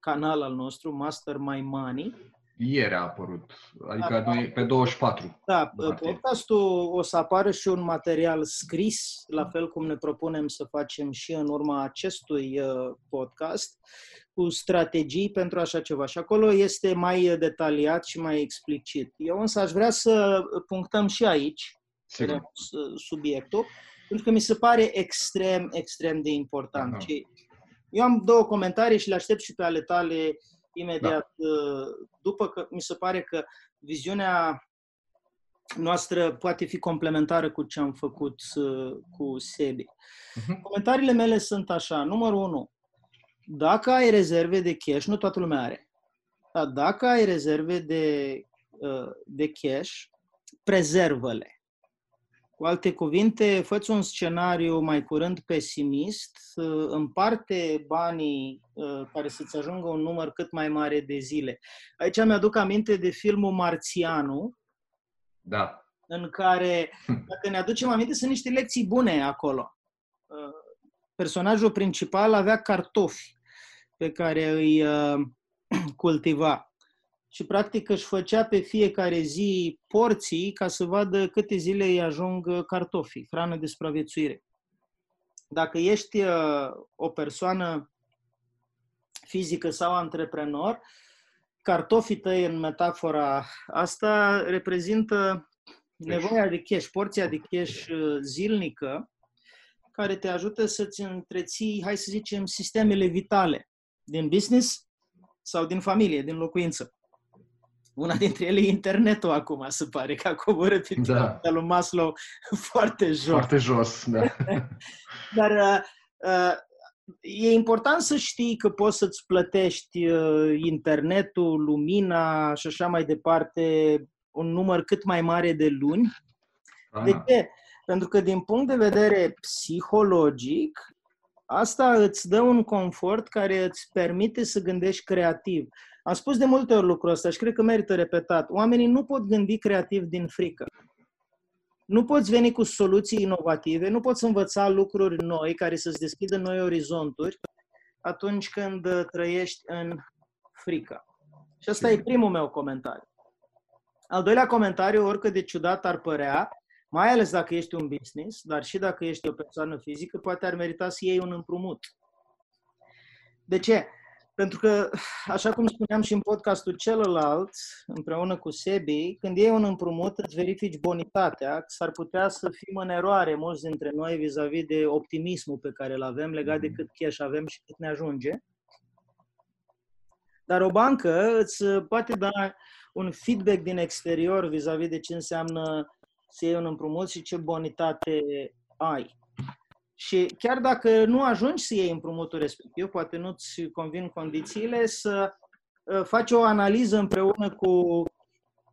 S2: canal al nostru, Master My Money,
S3: ieri a apărut, adică da, pe 24.
S2: Da, podcastul o să apară și un material scris, la fel cum ne propunem să facem și în urma acestui uh, podcast, cu strategii pentru așa ceva. Și acolo este mai detaliat și mai explicit. Eu însă aș vrea să punctăm și aici Sigur. subiectul, pentru că mi se pare extrem, extrem de important. Aha. eu am două comentarii și le aștept și pe ale tale imediat da. Uh, după că mi se pare că viziunea noastră poate fi complementară cu ce am făcut uh, cu Sebi. Uh-huh. Comentariile mele sunt așa. Numărul 1. Dacă ai rezerve de cash, nu toată lumea are. Dar dacă ai rezerve de, uh, de cash, prezervă-le. Cu alte cuvinte, fă un scenariu mai curând pesimist, împarte banii uh, care să-ți ajungă un număr cât mai mare de zile. Aici mi-aduc aminte de filmul Marțianu,
S3: da.
S2: în care, dacă ne aducem aminte, sunt niște lecții bune acolo. Uh, personajul principal avea cartofi pe care îi uh, cultiva și practic își făcea pe fiecare zi porții ca să vadă câte zile îi ajung cartofii, hrană de supraviețuire. Dacă ești uh, o persoană fizică sau antreprenor, cartofii tăi în metafora asta reprezintă nevoia de cash, porția de cash uh, zilnică care te ajută să-ți întreții, hai să zicem, sistemele vitale din business sau din familie, din locuință. Una dintre ele e internetul acum, se pare că a coborât pe da. lui Maslow foarte jos.
S3: Foarte jos, da.
S2: Dar uh, uh, e important să știi că poți să-ți plătești uh, internetul, lumina și așa mai departe un număr cât mai mare de luni. Aha. De ce? Pentru că din punct de vedere psihologic, asta îți dă un confort care îți permite să gândești creativ. Am spus de multe ori lucrul ăsta și cred că merită repetat. Oamenii nu pot gândi creativ din frică. Nu poți veni cu soluții inovative, nu poți învăța lucruri noi care să-ți deschidă noi orizonturi atunci când trăiești în frică. Și asta e primul meu comentariu. Al doilea comentariu, oricât de ciudat ar părea, mai ales dacă ești un business, dar și dacă ești o persoană fizică, poate ar merita să iei un împrumut. De ce? Pentru că, așa cum spuneam și în podcastul celălalt, împreună cu Sebi, când iei un împrumut, îți verifici bonitatea, s-ar putea să fim în eroare mulți dintre noi vis-a-vis de optimismul pe care îl avem legat de mhm. cât cash avem și cât ne ajunge. Dar o bancă îți poate da un feedback din exterior vis-a-vis de ce înseamnă să iei un împrumut și ce bonitate ai. Și chiar dacă nu ajungi să iei împrumutul respectiv, poate nu-ți convin condițiile, să ă, faci o analiză împreună cu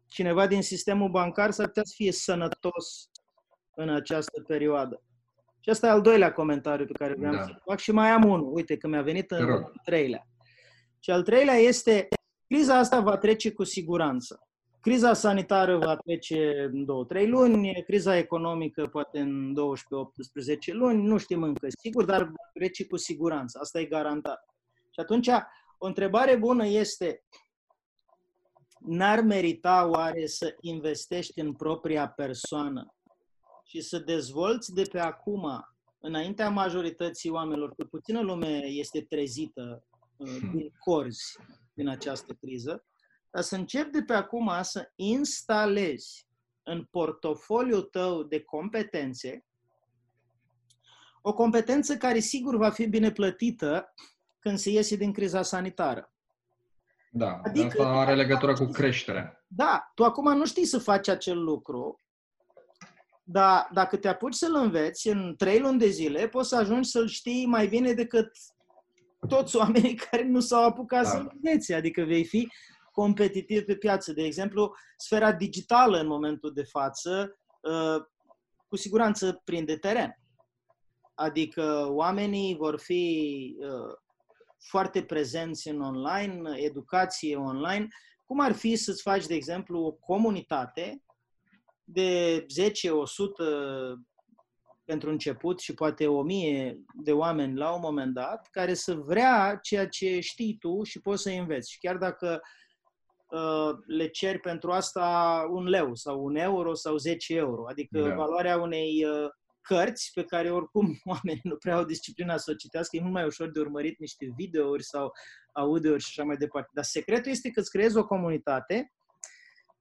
S2: cineva din sistemul bancar, să putea să fie sănătos în această perioadă. Și asta e al doilea comentariu pe care vreau da. să fac și mai am unul. Uite că mi-a venit în al treilea. Și al treilea este, criza asta va trece cu siguranță. Criza sanitară va trece în 2-3 luni, criza economică poate în 12-18 luni, nu știm încă sigur, dar va trece cu siguranță, asta e garantat. Și atunci, o întrebare bună este, n-ar merita oare să investești în propria persoană și să dezvolți de pe acum, înaintea majorității oamenilor, că puțină lume este trezită uh, din corzi din această criză, dar să începi de pe acum să instalezi în portofoliul tău de competențe o competență care sigur va fi bine plătită când se iese din criza sanitară.
S3: Da, adică, asta are legătură cu creșterea.
S2: Da, tu acum nu știi să faci acel lucru, dar dacă te apuci să-l înveți în trei luni de zile, poți să ajungi să-l știi mai bine decât toți oamenii care nu s-au apucat da. să-l înveți. Adică vei fi competitiv pe piață. De exemplu, sfera digitală în momentul de față, uh, cu siguranță prinde teren. Adică oamenii vor fi uh, foarte prezenți în online, educație online. Cum ar fi să-ți faci, de exemplu, o comunitate de 10, 100 pentru început și poate 1000 de oameni la un moment dat, care să vrea ceea ce știi tu și poți să înveți. Și chiar dacă Uh, le ceri pentru asta un leu sau un euro sau 10 euro. Adică da. valoarea unei uh, cărți pe care oricum oamenii nu prea au disciplina să o citească, e mult mai ușor de urmărit niște videouri sau audiouri și așa mai departe. Dar secretul este că îți creezi o comunitate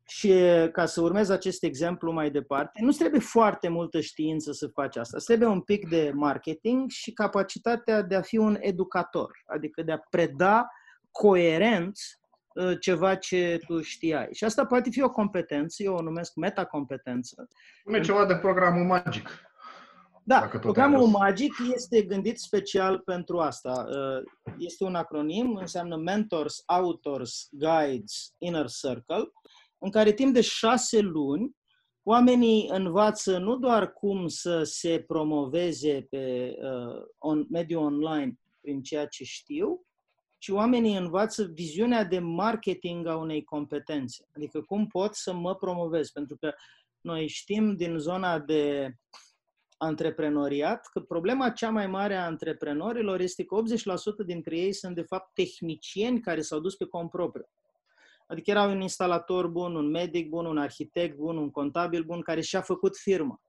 S2: și ca să urmez acest exemplu mai departe, nu trebuie foarte multă știință să faci asta. Îți trebuie un pic de marketing și capacitatea de a fi un educator, adică de a preda coerent Uh, ceva ce tu știai. Și asta poate fi o competență, eu o numesc metacompetență.
S3: Nu e ceva de programul magic.
S2: Da, programul magic este gândit special pentru asta. Uh, este un acronim, înseamnă Mentors, Authors, Guides, Inner Circle, în care timp de șase luni Oamenii învață nu doar cum să se promoveze pe uh, on, mediul online prin ceea ce știu, ci oamenii învață viziunea de marketing a unei competențe. Adică cum pot să mă promovez. Pentru că noi știm din zona de antreprenoriat că problema cea mai mare a antreprenorilor este că 80% dintre ei sunt de fapt tehnicieni care s-au dus pe cont propriu. Adică era un instalator bun, un medic bun, un arhitect bun, un contabil bun care și-a făcut firmă.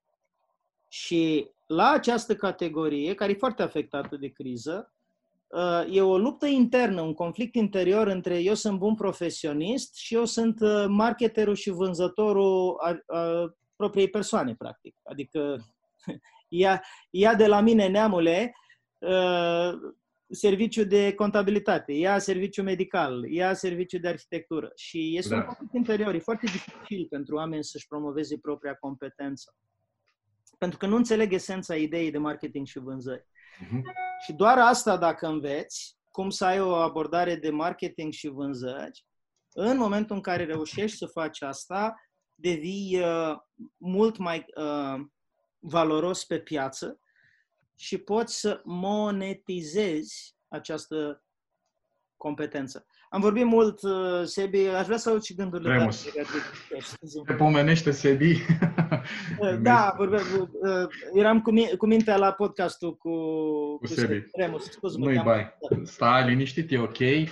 S2: Și la această categorie, care e foarte afectată de criză, uh, e o luptă internă, un conflict interior între eu sunt bun profesionist și eu sunt uh, marketerul și vânzătorul a, a propriei persoane, practic. Adică ia, ia de la mine, neamule, uh, serviciu de contabilitate, ia serviciu medical, ia serviciu de arhitectură. Și este da. un conflict interior. E foarte dificil pentru oameni să-și promoveze propria competență. Pentru că nu înțeleg esența ideii de marketing și vânzări. Uh-huh. Și doar asta, dacă înveți, cum să ai o abordare de marketing și vânzări, în momentul în care reușești să faci asta, devii uh, mult mai uh, valoros pe piață și poți să monetizezi această competență. Am vorbit mult, uh, Sebi, aș vrea să aud și gândurile
S3: Remus. Te pomenește, Sebi?
S2: Uh, da, vorbe, uh, eram cu, cu mintea la podcastul cu,
S3: cu, cu Sebi.
S2: Remus. Scuze,
S3: Nu-i bai. Stai liniștit, e ok. Uh,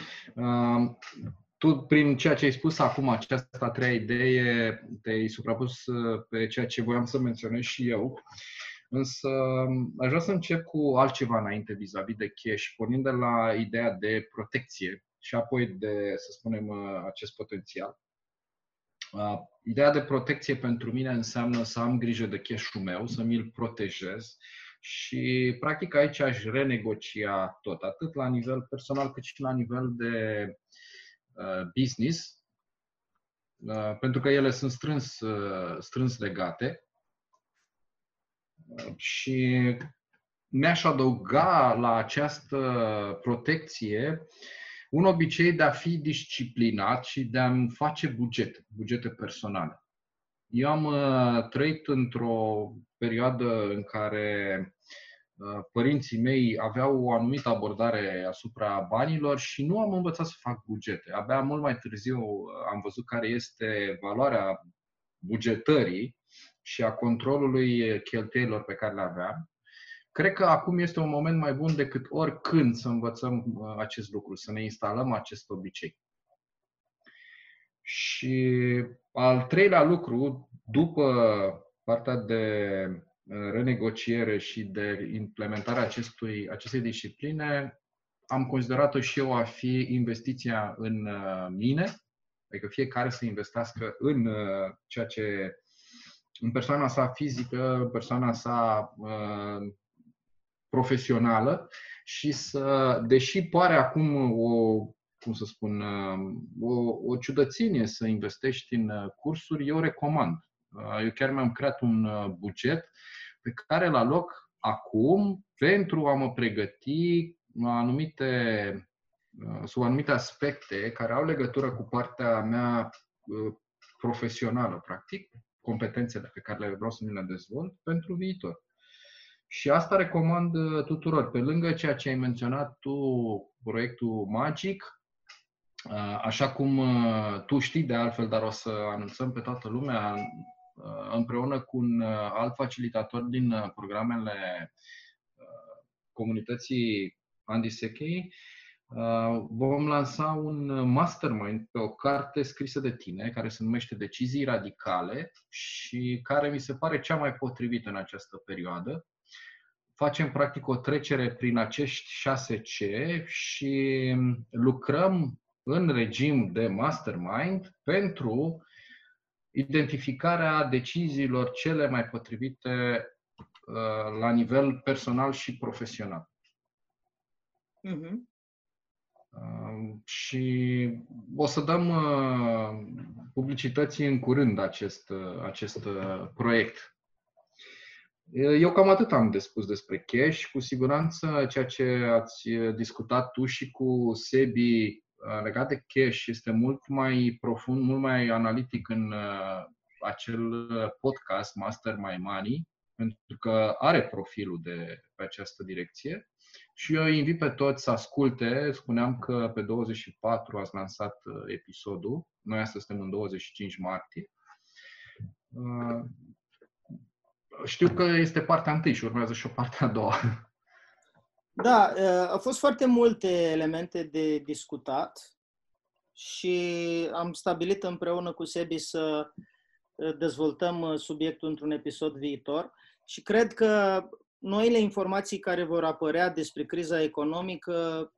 S3: tu, prin ceea ce ai spus acum, această a treia idee, te-ai suprapus pe ceea ce voiam să menționez și eu. Uh, Însă aș vrea să încep cu altceva înainte vis-a-vis de cash, pornind de la ideea de protecție și apoi de, să spunem, acest potențial. Ideea de protecție pentru mine înseamnă să am grijă de cash-ul meu, să mi-l protejez și, practic, aici aș renegocia tot, atât la nivel personal cât și la nivel de business, pentru că ele sunt strâns, strâns legate. Și mi-aș adăuga la această protecție un obicei de a fi disciplinat și de a-mi face bugete, bugete personale. Eu am uh, trăit într-o perioadă în care uh, părinții mei aveau o anumită abordare asupra banilor și nu am învățat să fac bugete. Abia mult mai târziu uh, am văzut care este valoarea bugetării și a controlului cheltuielilor pe care le aveam, cred că acum este un moment mai bun decât oricând să învățăm uh, acest lucru, să ne instalăm acest obicei. Și al treilea lucru, după partea de uh, renegociere și de implementarea acestui, acestei discipline, am considerat-o și eu a fi investiția în uh, mine, adică fiecare să investească în ceea ce în persoana sa fizică, în persoana sa uh, profesională și să, deși pare acum o, cum să spun, uh, o, o ciudățenie să investești în uh, cursuri, eu recomand. Uh, eu chiar mi-am creat un uh, buget pe care la loc acum pentru a mă pregăti anumite, uh, sub anumite aspecte care au legătură cu partea mea profesională, practic, competențele pe care le vreau să mi le dezvolt pentru viitor. Și asta recomand uh, tuturor. Pe lângă ceea ce ai menționat tu, proiectul Magic, uh, așa cum uh, tu știi de altfel, dar o să anunțăm pe toată lumea, împreună cu un alt facilitator din programele comunității Andy Sekei, Uh, vom lansa un mastermind pe o carte scrisă de tine, care se numește Decizii Radicale și care mi se pare cea mai potrivită în această perioadă. Facem practic o trecere prin acești 6C și lucrăm în regim de mastermind pentru identificarea deciziilor cele mai potrivite uh, la nivel personal și profesional. Mm-hmm. Și o să dăm uh, publicității în curând acest, uh, acest uh, proiect. Eu cam atât am de spus despre cash. Cu siguranță ceea ce ați discutat tu și cu Sebi legat de cash este mult mai profund, mult mai analitic în acel podcast Master My Money, pentru că are profilul de pe această direcție și eu îi invit pe toți să asculte. Spuneam că pe 24 ați lansat uh, episodul, noi astăzi suntem în 25 martie. Uh, știu că este partea întâi și urmează și o parte a doua.
S2: Da, uh, au fost foarte multe elemente de discutat și am stabilit împreună cu Sebi să dezvoltăm subiectul într-un episod viitor și cred că noile informații care vor apărea despre criza economică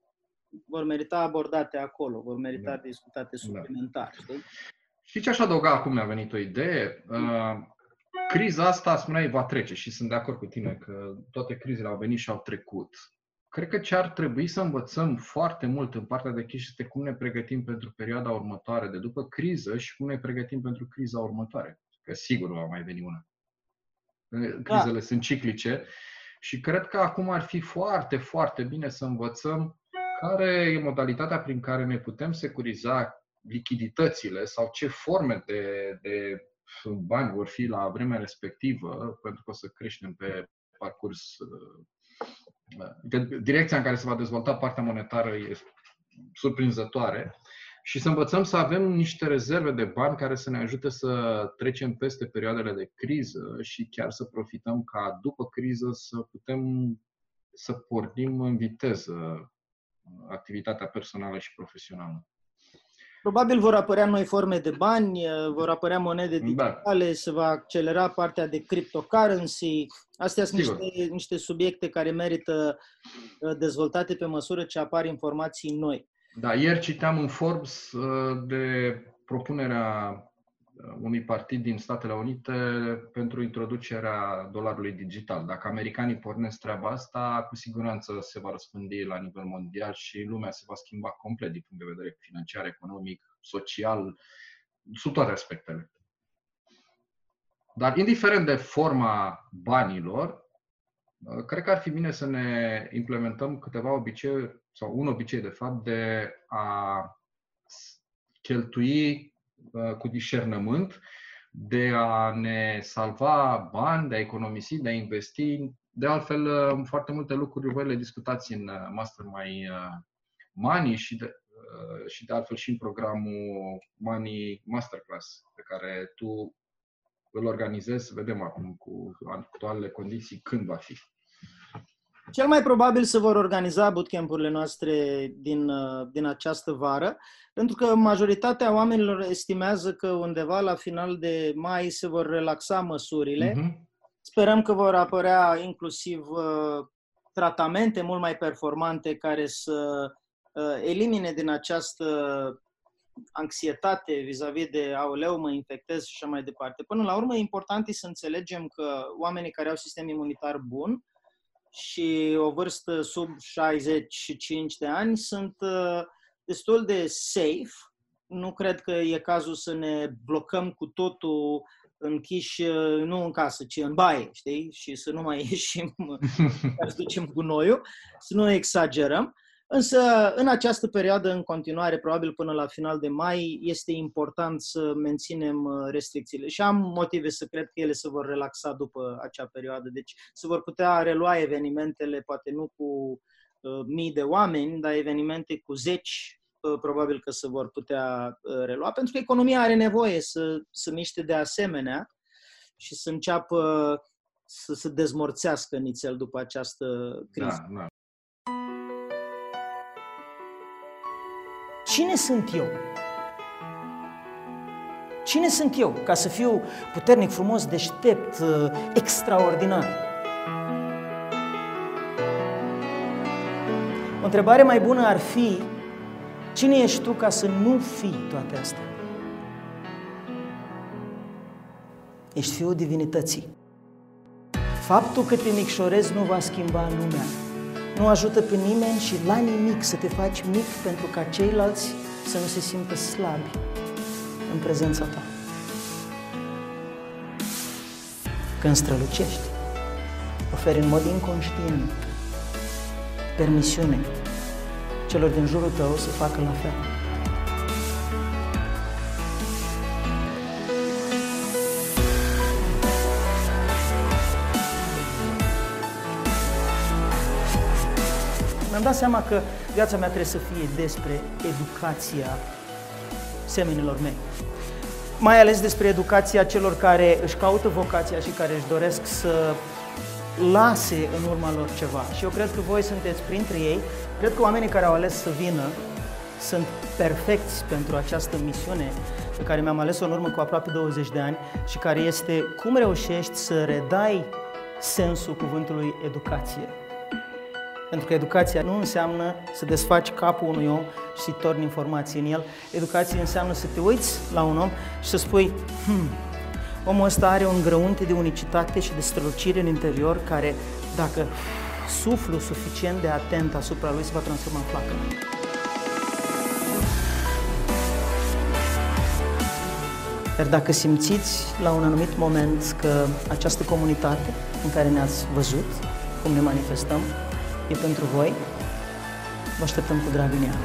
S2: vor merita abordate acolo, vor merita da. discutate da. suplimentar. Da. Știi?
S3: Știi ce aș adăuga acum? Mi-a venit o idee. Uh, criza asta, spuneai, va trece și sunt de acord cu tine că toate crizele au venit și au trecut. Cred că ce ar trebui să învățăm foarte mult în partea de chestii este cum ne pregătim pentru perioada următoare de după criză și cum ne pregătim pentru criza următoare. Că sigur va mai veni una. Crizele da. sunt ciclice și cred că acum ar fi foarte, foarte bine să învățăm care e modalitatea prin care ne putem securiza lichiditățile sau ce forme de, de bani vor fi la vremea respectivă, pentru că o să creștem pe parcurs. Direcția în care se va dezvolta partea monetară e surprinzătoare și să învățăm să avem niște rezerve de bani care să ne ajute să trecem peste perioadele de criză și chiar să profităm ca după criză să putem să pornim în viteză activitatea personală și profesională.
S2: Probabil vor apărea noi forme de bani, vor apărea monede da. digitale, da. se va accelera partea de cryptocurrency. Astea sunt niște, niște subiecte care merită uh, dezvoltate pe măsură ce apar informații noi.
S3: Da, ieri citeam în Forbes uh, de propunerea uh, unui partid din Statele Unite pentru introducerea dolarului digital. Dacă americanii pornesc treaba asta, cu siguranță se va răspândi la nivel mondial și lumea se va schimba complet din punct de vedere financiar, economic, social, sub toate aspectele. Dar indiferent de forma banilor, uh, cred că ar fi bine să ne implementăm câteva obiceiuri sau un obicei, de fapt, de a cheltui uh, cu discernământ, de a ne salva bani, de a economisi, de a investi. De altfel, uh, foarte multe lucruri voi le discutați în uh, Master My Money și de, și de altfel și în programul Money Masterclass pe care tu îl organizezi, vedem acum cu actualele condiții când va fi.
S2: Cel mai probabil se vor organiza bootcamp-urile noastre din, uh, din această vară, pentru că majoritatea oamenilor estimează că undeva la final de mai se vor relaxa măsurile. Uh-huh. Sperăm că vor apărea inclusiv uh, tratamente mult mai performante care să uh, elimine din această anxietate vis-a-vis de aoleu, mă infectez și așa mai departe. Până la urmă, important e să înțelegem că oamenii care au sistem imunitar bun și o vârstă sub 65 de ani sunt uh, destul de safe. Nu cred că e cazul să ne blocăm cu totul închiși, uh, nu în casă, ci în baie, știi? Și să nu mai ieșim, să ducem gunoiul, să nu exagerăm. Însă, în această perioadă, în continuare, probabil până la final de mai, este important să menținem uh, restricțiile. Și am motive să cred că ele se vor relaxa după acea perioadă. Deci se vor putea relua evenimentele, poate nu cu uh, mii de oameni, dar evenimente cu zeci, uh, probabil că se vor putea uh, relua, pentru că economia are nevoie să se miște de asemenea și să înceapă să se dezmorțească nițel după această criză. Da, da. Cine sunt eu? Cine sunt eu ca să fiu puternic, frumos, deștept, uh, extraordinar? O întrebare mai bună ar fi, cine ești tu ca să nu fii toate astea? Ești fiul divinității. Faptul că te micșorezi nu va schimba lumea nu ajută pe nimeni și la nimic să te faci mic pentru ca ceilalți să nu se simtă slabi în prezența ta. Când strălucești, oferi în mod inconștient permisiune celor din jurul tău să facă la fel. Dat seama că viața mea trebuie să fie despre educația semenilor mei. Mai ales despre educația celor care își caută vocația și care își doresc să lase în urma lor ceva. Și eu cred că voi sunteți printre ei. Cred că oamenii care au ales să vină sunt perfecți pentru această misiune pe care mi-am ales-o în urmă cu aproape 20 de ani și care este cum reușești să redai sensul cuvântului educație. Pentru că educația nu înseamnă să desfaci capul unui om și să-i torni informații în el. Educația înseamnă să te uiți la un om și să spui, hmm, omul ăsta are un grăunte de unicitate și de strălucire în interior care, dacă suflu suficient de atent asupra lui, se va transforma în flacără. Dar dacă simțiți la un anumit moment că această comunitate în care ne-ați văzut, cum ne manifestăm, e pentru voi, vă așteptăm cu drag în ea.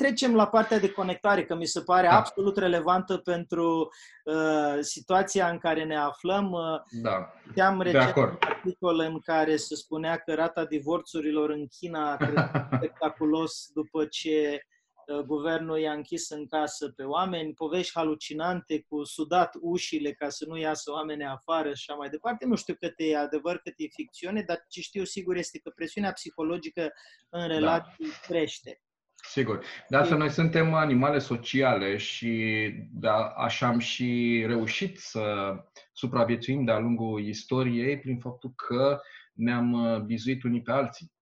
S2: Trecem la partea de conectare, că mi se pare da. absolut relevantă pentru uh, situația în care ne aflăm. Uh,
S3: da.
S2: Am recent un articol în care se spunea că rata divorțurilor în China a crescut spectaculos după ce uh, guvernul i-a închis în casă pe oameni, povești halucinante cu sudat ușile ca să nu iasă oameni afară și așa mai departe. Nu știu cât e adevăr, cât e ficțiune, dar ce știu sigur este că presiunea psihologică în da. relații da. crește.
S3: Sigur. De asta noi suntem animale sociale și da, așa am și reușit să supraviețuim de-a lungul istoriei prin faptul că ne-am uh, bizuit unii pe alții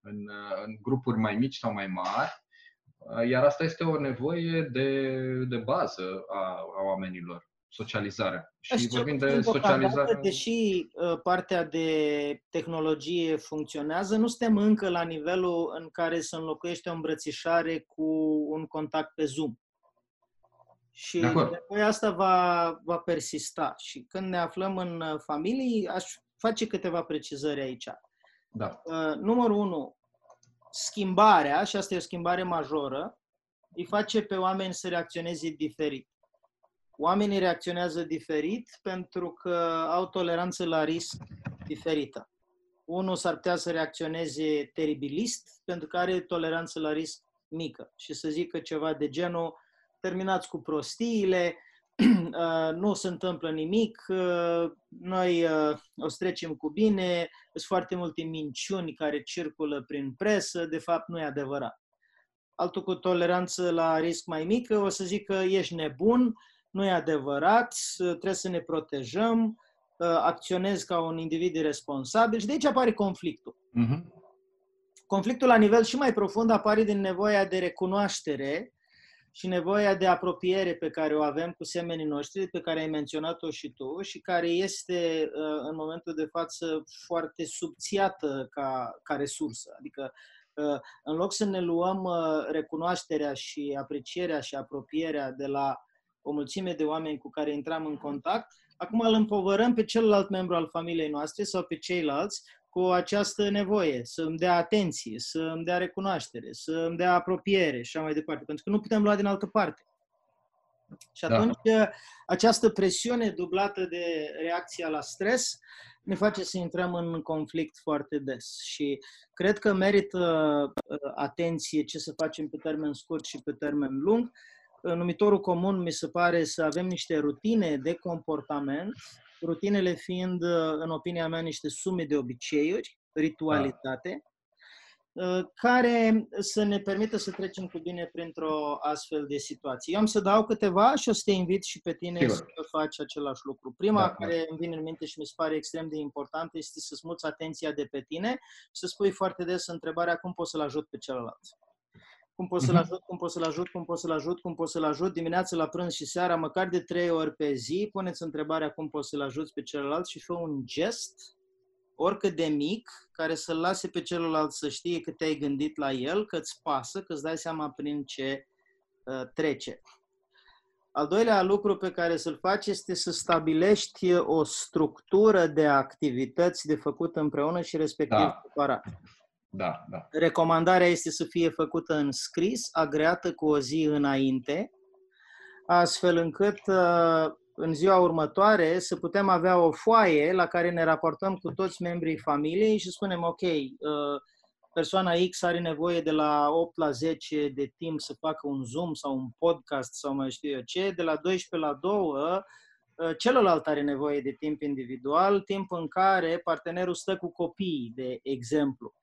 S3: în, uh, în grupuri mai mici sau mai mari, uh, iar asta este o nevoie de, de bază a, a oamenilor socializarea.
S2: Și Așa, vorbim de socializare. Deși uh, partea de tehnologie funcționează, nu suntem încă la nivelul în care să înlocuiește o îmbrățișare cu un contact pe Zoom. Și nevoia asta va, va persista. Și când ne aflăm în uh, familii, aș face câteva precizări aici.
S3: Da.
S2: Uh, numărul unu, schimbarea, și asta e o schimbare majoră, îi face pe oameni să reacționeze diferit. Oamenii reacționează diferit pentru că au toleranță la risc diferită. Unul s-ar putea să reacționeze teribilist pentru că are toleranță la risc mică și să zică ceva de genul terminați cu prostiile, uh, nu se întâmplă nimic, uh, noi uh, o să trecem cu bine, sunt foarte multe minciuni care circulă prin presă, de fapt nu e adevărat. Altul cu toleranță la risc mai mică o să zică ești nebun, nu e adevărat, trebuie să ne protejăm, ă, acționez ca un individ responsabil și de aici apare conflictul. Uh-huh. Conflictul la nivel și mai profund apare din nevoia de recunoaștere și nevoia de apropiere pe care o avem cu semenii noștri, pe care ai menționat-o și tu, și care este ă, în momentul de față foarte subțiată ca, ca resursă. Adică ă, în loc să ne luăm recunoașterea și aprecierea și apropierea de la o mulțime de oameni cu care intram în contact, acum îl împovărăm pe celălalt membru al familiei noastre sau pe ceilalți cu această nevoie, să îmi dea atenție, să îmi dea recunoaștere, să îmi dea apropiere și așa mai departe, pentru că nu putem lua din altă parte. Și da. atunci da. această presiune dublată de reacția la stres ne face să intrăm în conflict foarte des și cred că merită uh, atenție ce să facem pe termen scurt și pe termen lung, numitorul comun mi se pare să avem niște rutine de comportament, rutinele fiind, în opinia mea, niște sume de obiceiuri, ritualitate, da. care să ne permită să trecem cu bine printr-o astfel de situație. Eu am să dau câteva și o să te invit și pe tine Sigur. să faci același lucru. Prima da, care da. îmi vine în minte și mi se pare extrem de importantă este să-ți muți atenția de pe tine și să spui foarte des întrebarea cum pot să-l ajut pe celălalt cum pot să-l mhm. ajut, cum pot să-l ajut, cum pot să-l ajut, cum pot să-l ajut, dimineața la prânz și seara, măcar de trei ori pe zi, puneți întrebarea cum poți să-l ajuți pe celălalt și fă un gest, oricât de mic, care să-l lase pe celălalt să știe că te-ai gândit la el, că îți pasă, că îți dai seama prin ce uh, trece. Al doilea lucru pe care să-l faci este să stabilești o structură de activități de făcut împreună și respectiv da. separat.
S3: Da, da.
S2: Recomandarea este să fie făcută în scris, agreată cu o zi înainte, astfel încât uh, în ziua următoare să putem avea o foaie la care ne raportăm cu toți membrii familiei și spunem, ok, uh, persoana X are nevoie de la 8 la 10 de timp să facă un Zoom sau un podcast sau mai știu eu ce, de la 12 la 2 uh, celălalt are nevoie de timp individual, timp în care partenerul stă cu copiii, de exemplu.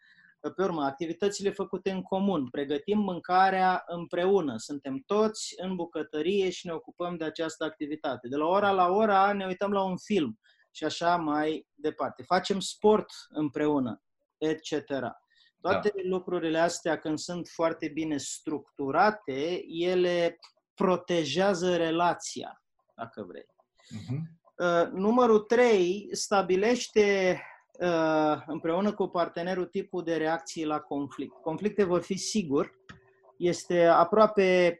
S2: Pe urmă, activitățile făcute în comun, pregătim mâncarea împreună, suntem toți în bucătărie și ne ocupăm de această activitate. De la ora la ora ne uităm la un film și așa mai departe. Facem sport împreună, etc. Toate da. lucrurile astea, când sunt foarte bine structurate, ele protejează relația, dacă vrei. Uh-huh. Uh, numărul 3 stabilește uh, împreună cu partenerul tipul de reacții la conflict. Conflicte vor fi sigur. Este aproape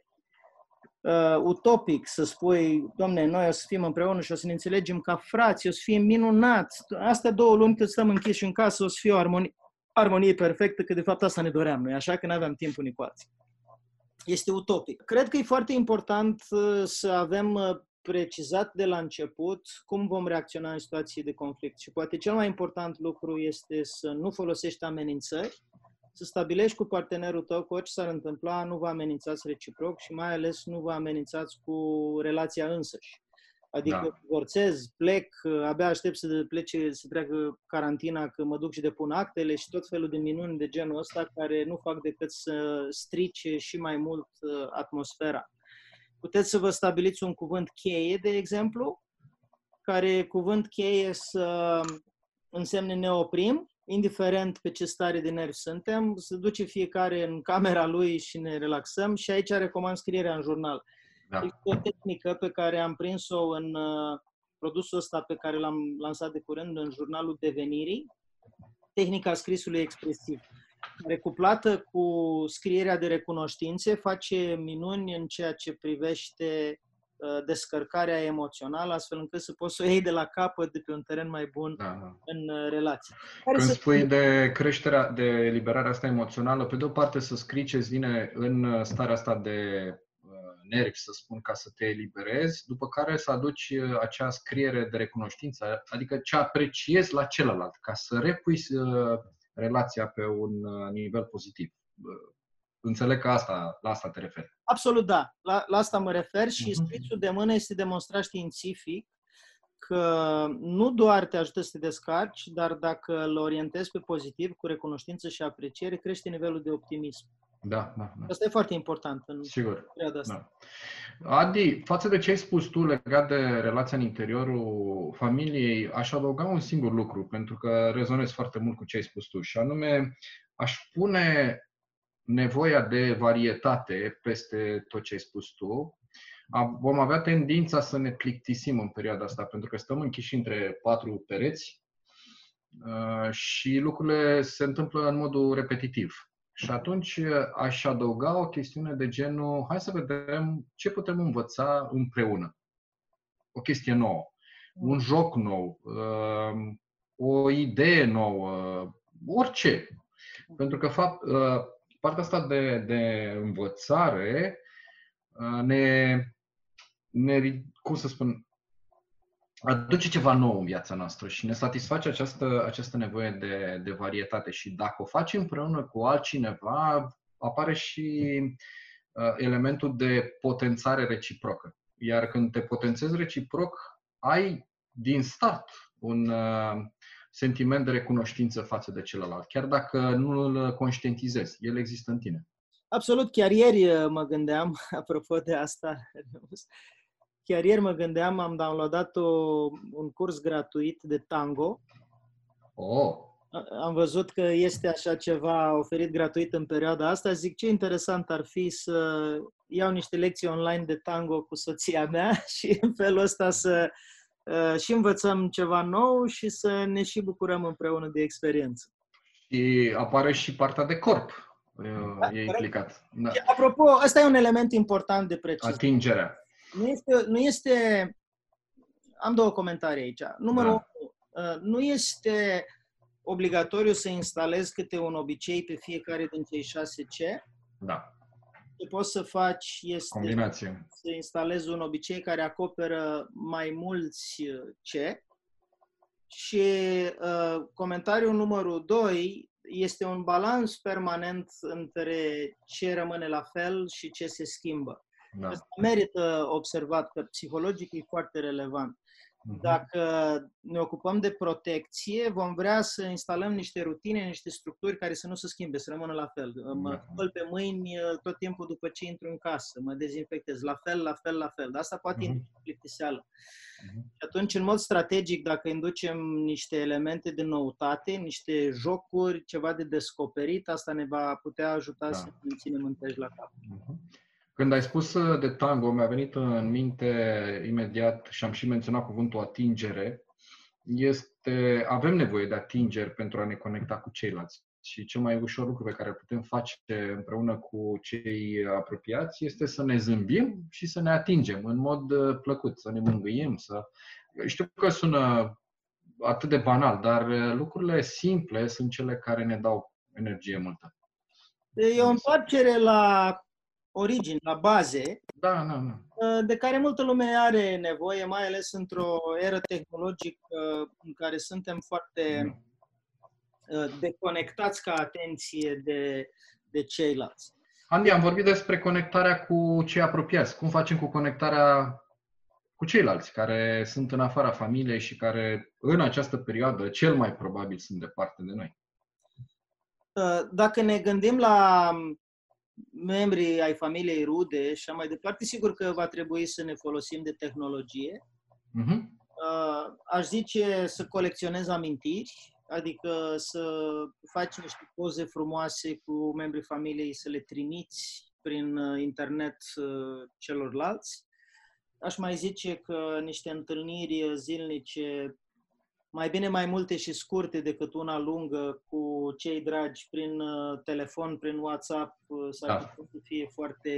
S2: uh, utopic să spui, domne, noi o să fim împreună și o să ne înțelegem ca frați, o să fie minunat. Astea două luni cât stăm închiși în casă o să fie o armonie, armonie perfectă, că de fapt asta ne doream noi, așa că nu aveam timp unii cu alții. Este utopic. Cred că e foarte important uh, să avem uh, precizat de la început cum vom reacționa în situații de conflict. Și poate cel mai important lucru este să nu folosești amenințări, să stabilești cu partenerul tău că orice s-ar întâmpla, nu vă amenințați reciproc și mai ales nu vă amenințați cu relația însăși. Adică da. divorțez, plec, abia aștept să plece, să treacă carantina, că mă duc și depun actele și tot felul de minuni de genul ăsta care nu fac decât să strice și mai mult uh, atmosfera. Puteți să vă stabiliți un cuvânt cheie, de exemplu, care cuvânt cheie să însemne ne oprim, indiferent pe ce stare de nervi suntem, să duce fiecare în camera lui și ne relaxăm și aici recomand scrierea în jurnal. Da. Este o tehnică pe care am prins-o în uh, produsul ăsta pe care l-am lansat de curând în jurnalul Devenirii, tehnica scrisului expresiv care cuplată cu scrierea de recunoștințe face minuni în ceea ce privește uh, descărcarea emoțională, astfel încât să poți să o iei de la capăt de pe un teren mai bun da. da. în uh, relație.
S3: Care Când să spui fie... de creșterea, de eliberarea asta emoțională, pe de o parte să scrii ce vine în uh, starea asta de nervi, să spun, ca să te eliberezi, după care să aduci acea scriere de recunoștință, adică ce apreciezi la celălalt, ca să repui relația pe un uh, nivel pozitiv. Înțeleg că asta, la asta te referi.
S2: Absolut, da. La, la asta mă refer și uh-huh. scrisul de mână este demonstrat științific că nu doar te ajută să te descarci, dar dacă îl orientezi pe pozitiv, cu recunoștință și apreciere, crește nivelul de optimism.
S3: Da, da, da.
S2: Asta e foarte important în
S3: Sigur. perioada asta. Da. Adi, față de ce ai spus tu legat de relația în interiorul familiei, aș adăuga un singur lucru, pentru că rezonez foarte mult cu ce ai spus tu, și anume aș pune nevoia de varietate peste tot ce ai spus tu. Vom avea tendința să ne plictisim în perioada asta, pentru că stăm închiși între patru pereți uh, și lucrurile se întâmplă în modul repetitiv. Și atunci uh, aș adăuga o chestiune de genul, hai să vedem ce putem învăța împreună. O chestie nouă, un joc nou, uh, o idee nouă, orice. Pentru că fapt, uh, partea asta de, de învățare ne, ne, cum să spun, aduce ceva nou în viața noastră și ne satisface această, această nevoie de, de varietate. Și dacă o faci împreună cu altcineva, apare și uh, elementul de potențare reciprocă. Iar când te potențezi reciproc, ai din start un uh, sentiment de recunoștință față de celălalt, chiar dacă nu îl conștientizezi. El există în tine.
S2: Absolut, chiar ieri uh, mă gândeam, apropo de asta, Chiar ieri mă gândeam, am downloadat o, un curs gratuit de tango.
S3: Oh.
S2: Am văzut că este așa ceva oferit gratuit în perioada asta. Zic, ce interesant ar fi să iau niște lecții online de tango cu soția mea și în felul ăsta să uh, și învățăm ceva nou și să ne și bucurăm împreună de experiență.
S3: Și apare și partea de corp. Uh, da, e implicat.
S2: Da. apropo, ăsta e un element important de precis.
S3: Atingerea
S2: nu este, nu este... Am două comentarii aici. Numărul da. unu, uh, nu este obligatoriu să instalezi câte un obicei pe fiecare din cei 6C.
S3: Da,
S2: Ce poți să faci este
S3: combinație.
S2: să instalezi un obicei care acoperă mai mulți uh, C. Și uh, comentariul numărul 2 este un balans permanent între ce rămâne la fel și ce se schimbă.
S3: Da.
S2: Asta merită observat că psihologic e foarte relevant.
S3: Mhm.
S2: Dacă ne ocupăm de protecție, vom vrea să instalăm niște rutine, niște structuri care să nu se schimbe, să rămână la fel. Mă
S3: Da.
S2: spăl pe mâini uh, tot timpul după ce intru în casă, mă dezinfectez, la fel, la fel, la fel. Dar asta poate
S3: Mhm.
S2: induce plictiseală.
S3: Mhm.
S2: Și atunci, în mod strategic, dacă inducem niște elemente de noutate, niște jocuri, ceva de descoperit, asta ne va putea ajuta
S3: Da.
S2: să ne menținem înteși la cap.
S3: Mhm. Când ai spus uh, de tango, mi-a venit în minte imediat și am și menționat cuvântul atingere. Este, avem nevoie de atingeri pentru a ne conecta cu ceilalți. Și cel mai ușor lucru pe care îl putem face împreună cu cei apropiați este să ne zâmbim și să ne atingem în mod uh, plăcut, să ne mângâiem, să... Știu că sună atât de banal, dar uh, lucrurile simple sunt cele care ne dau energie multă.
S2: E o întoarcere la origini, la baze,
S3: Da, da, da.
S2: de care multă lume are nevoie, mai ales într-o eră tehnologică în care suntem foarte uh, deconectați ca atenție de, de ceilalți.
S3: Andy, am vorbit despre conectarea cu cei apropiați. Cum facem cu conectarea cu ceilalți care sunt în afara familiei și care în această perioadă cel mai probabil sunt departe de noi?
S2: Uh, Dacă ne gândim la membrii ai familiei rude și așa mai departe, sigur că va trebui să ne folosim de tehnologie.
S3: Mhm.
S2: Uh, Aș zice să colecționezi amintiri, adică să faci niște poze frumoase cu membrii familiei, să le trimiți prin uh, internet uh, celorlalți. Aș mai zice că niște întâlniri zilnice, mai bine mai multe și scurte decât una lungă cu cei dragi prin uh, telefon, prin WhatsApp, uh, s-ar
S3: Da.
S2: putea să fie foarte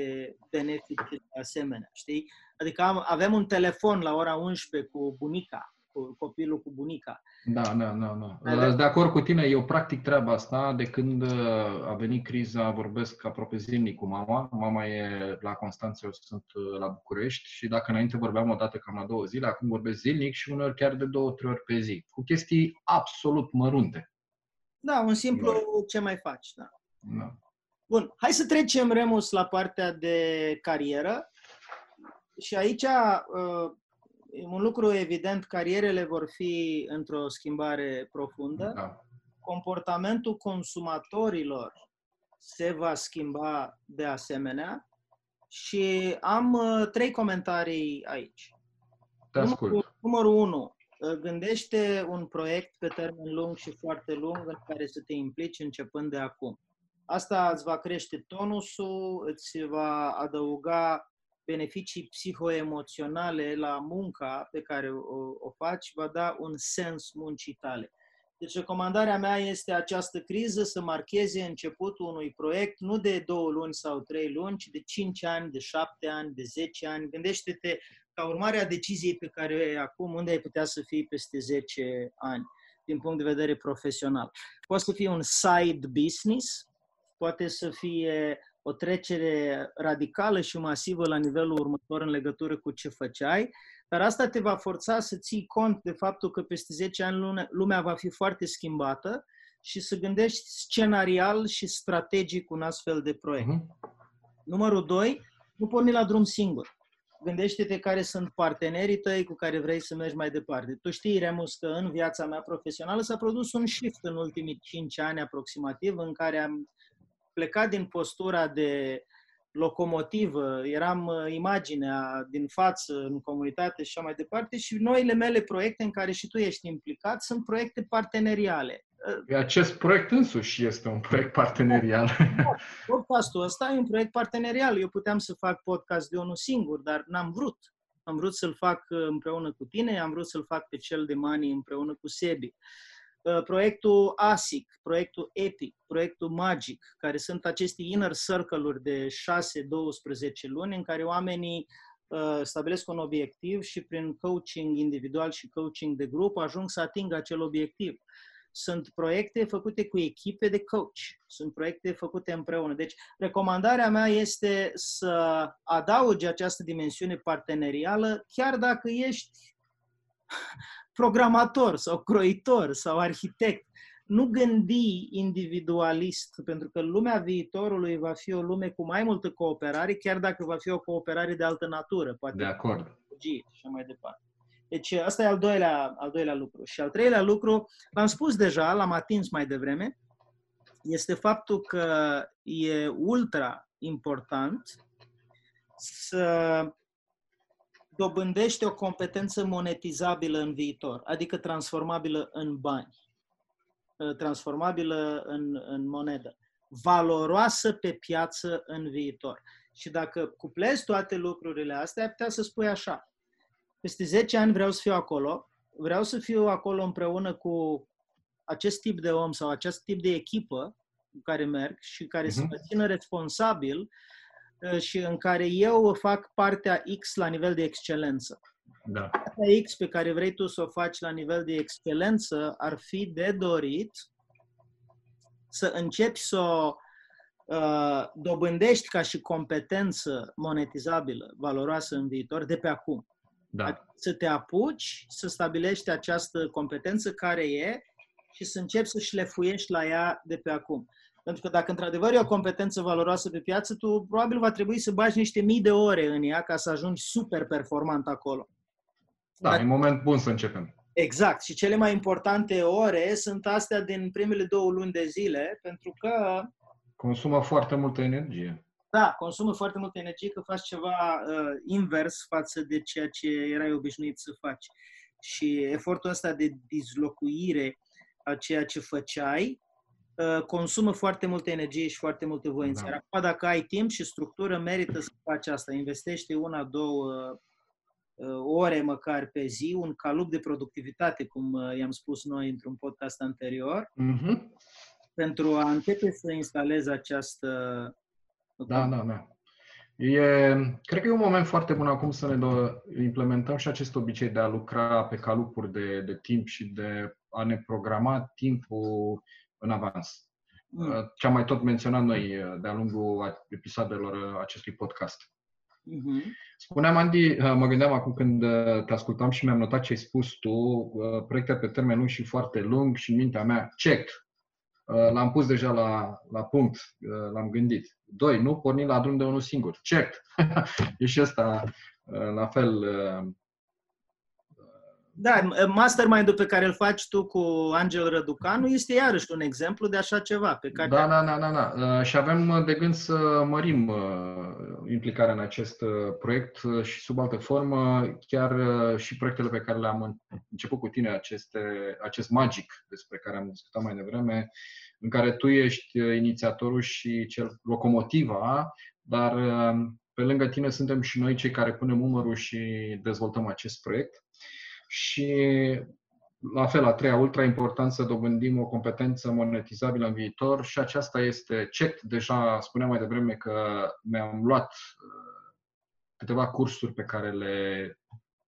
S2: benefice de asemenea, știi? Adică am, avem un telefon la ora 11 cu bunica, cu copilul cu bunica.
S3: Da, da, da, da.
S2: Ai
S3: Sunt De acord cu tine, eu practic treaba asta de când uh, a venit criza, vorbesc aproape zilnic cu mama. Mama e la Constanța, eu sunt uh, la București și dacă înainte vorbeam o dată cam la două zile, acum vorbesc zilnic și uneori chiar de două, trei ori pe zi, cu chestii absolut mărunte.
S2: Da, un simplu ce mai faci, da.
S3: Da.
S2: Bun, hai să trecem, Remus, la partea de carieră. Și aici, uh, e un lucru evident, carierele vor fi într-o schimbare profundă.
S3: Da.
S2: Comportamentul consumatorilor se va schimba de asemenea. Și am uh, trei comentarii aici.
S3: Te ascult.
S2: Numărul, numărul 1. Gândește un proiect pe termen lung și foarte lung în care să te implici începând de acum. Asta îți va crește tonusul, îți va adăuga beneficii psihoemoționale la munca pe care o, o faci, va da un sens muncii tale. Deci recomandarea mea este această criză să marcheze începutul unui proiect nu de două luni sau trei luni, ci de 5 ani, de 7 ani, de 10 ani. Gândește-te ca urmare a deciziei pe care o ai acum, unde ai putea să fii peste 10 ani, din punct de vedere profesional. Poate să fie un side business, poate să fie o trecere radicală și masivă la nivelul următor în legătură cu ce făceai, dar asta te va forța să ții cont de faptul că peste 10 ani lume- lumea va fi foarte schimbată și să gândești scenarial și strategic un astfel de proiect.
S3: Mhm.
S2: Numărul 2, nu porni la drum singur. Gândește-te care sunt partenerii tăi cu care vrei să mergi mai departe. Tu știi, Remus, că în viața mea profesională s-a produs un shift în ultimii 5 ani aproximativ, în care am plecat din postura de locomotivă, eram uh, imaginea din față în comunitate și așa mai departe și noile mele proiecte în care și tu ești implicat sunt proiecte parteneriale.
S3: Acest proiect însuși este un proiect partenerial.
S2: Podcastul ăsta e un proiect partenerial. Eu puteam să fac podcast de unul singur, dar n-am vrut. Am vrut să-l fac uh, împreună cu tine, am vrut să-l fac pe cel de Mani împreună cu Sebi. Uh, Proiectul ASIC, proiectul EPIC, proiectul MAGIC, care sunt aceste inner circle-uri de 6-12 luni în care oamenii uh, stabilesc un obiectiv și prin coaching individual și coaching de grup ajung să atingă acel obiectiv. sunt proiecte făcute cu echipe de coach, sunt proiecte făcute împreună. Deci, recomandarea mea este să adaugi această dimensiune partenerială, chiar dacă ești programator sau croitor sau arhitect. Nu gândi individualist, pentru că lumea viitorului va fi o lume cu mai multă cooperare, chiar dacă va fi o cooperare de altă natură, poate
S3: De acord.
S2: și așa mai departe. Deci asta e al doilea, al doilea lucru. Și al treilea lucru, l-am spus deja, l-am atins mai devreme, este faptul că e ultra important să dobândești o competență monetizabilă în viitor, adică transformabilă în bani, transformabilă în, în monedă, valoroasă pe piață în viitor. Și dacă cuplezi toate lucrurile astea, ai putea să spui așa, peste 10 ani vreau să fiu acolo, vreau să fiu acolo împreună cu acest tip de om sau acest tip de echipă cu care merg și care uh-huh. să mă țină responsabil uh, și în care eu fac partea X la nivel de excelență.
S3: Da.
S2: Partea X pe care vrei tu să o faci la nivel de excelență ar fi de dorit să începi să o uh, dobândești ca și competență monetizabilă, valoroasă în viitor, de pe acum.
S3: Da.
S2: Să te apuci să stabilești această competență care e și să începi să șlefuiești la ea de pe acum. Pentru că dacă într-adevăr e o competență valoroasă pe piață, tu probabil va trebui să bagi niște mii de ore în ea ca să ajungi super performant acolo.
S3: Da, e moment bun să începem.
S2: Exact. Și cele mai importante ore sunt astea din primele două luni de zile, pentru că
S3: Consumă foarte multă energie.
S2: da, consumă foarte multă energie că faci ceva uh, invers față de ceea ce erai obișnuit să faci. Și efortul ăsta de dislocuire a ceea ce făceai uh, consumă foarte multă energie și foarte multă voință.
S3: Da.
S2: Iar acum, dacă ai timp și structură, merită să faci asta. Investește una, două uh, ore măcar pe zi, un calup de productivitate, cum uh, i-am spus noi într-un podcast anterior,
S3: Mhm.
S2: pentru a începe să instalezi această
S3: Da, da, da. E, cred că e un moment foarte bun acum să ne do- implementăm și acest obicei de a lucra pe calupuri de, de timp și de a ne programa timpul în avans.
S2: Mm.
S3: Ce am mai tot menționat noi uh, de-a lungul a- episoadelor uh, acestui podcast.
S2: Mhm.
S3: Spuneam, Andy, uh, mă gândeam acum când uh, te ascultam și mi-am notat ce ai spus tu, uh, proiecte pe termen lung și foarte lung și în mintea mea, check. Uh, L-am pus deja la, la punct, uh, l-am gândit. Doi, nu porni la drum de unul singur. Check. e și ăsta uh, la fel. Uh,
S2: Da, mastermind-ul pe care îl faci tu cu Angel Răducanu este iarăși un exemplu de așa ceva pe care
S3: Da, da, da, da, da. Uh, Și avem uh, de gând să mărim uh, implicarea în acest uh, proiect uh, și sub altă formă, chiar uh, și proiectele pe care le-am în- început cu tine, aceste, acest Magic despre care am discutat mai devreme, în care tu ești uh, inițiatorul și cel locomotiva, dar uh, pe lângă tine suntem și noi cei care punem umărul și dezvoltăm acest proiect. Și la fel, a treia, ultra important să dobândim o competență monetizabilă în viitor și aceasta este check. Deja spuneam mai devreme că mi-am luat uh, câteva cursuri pe care le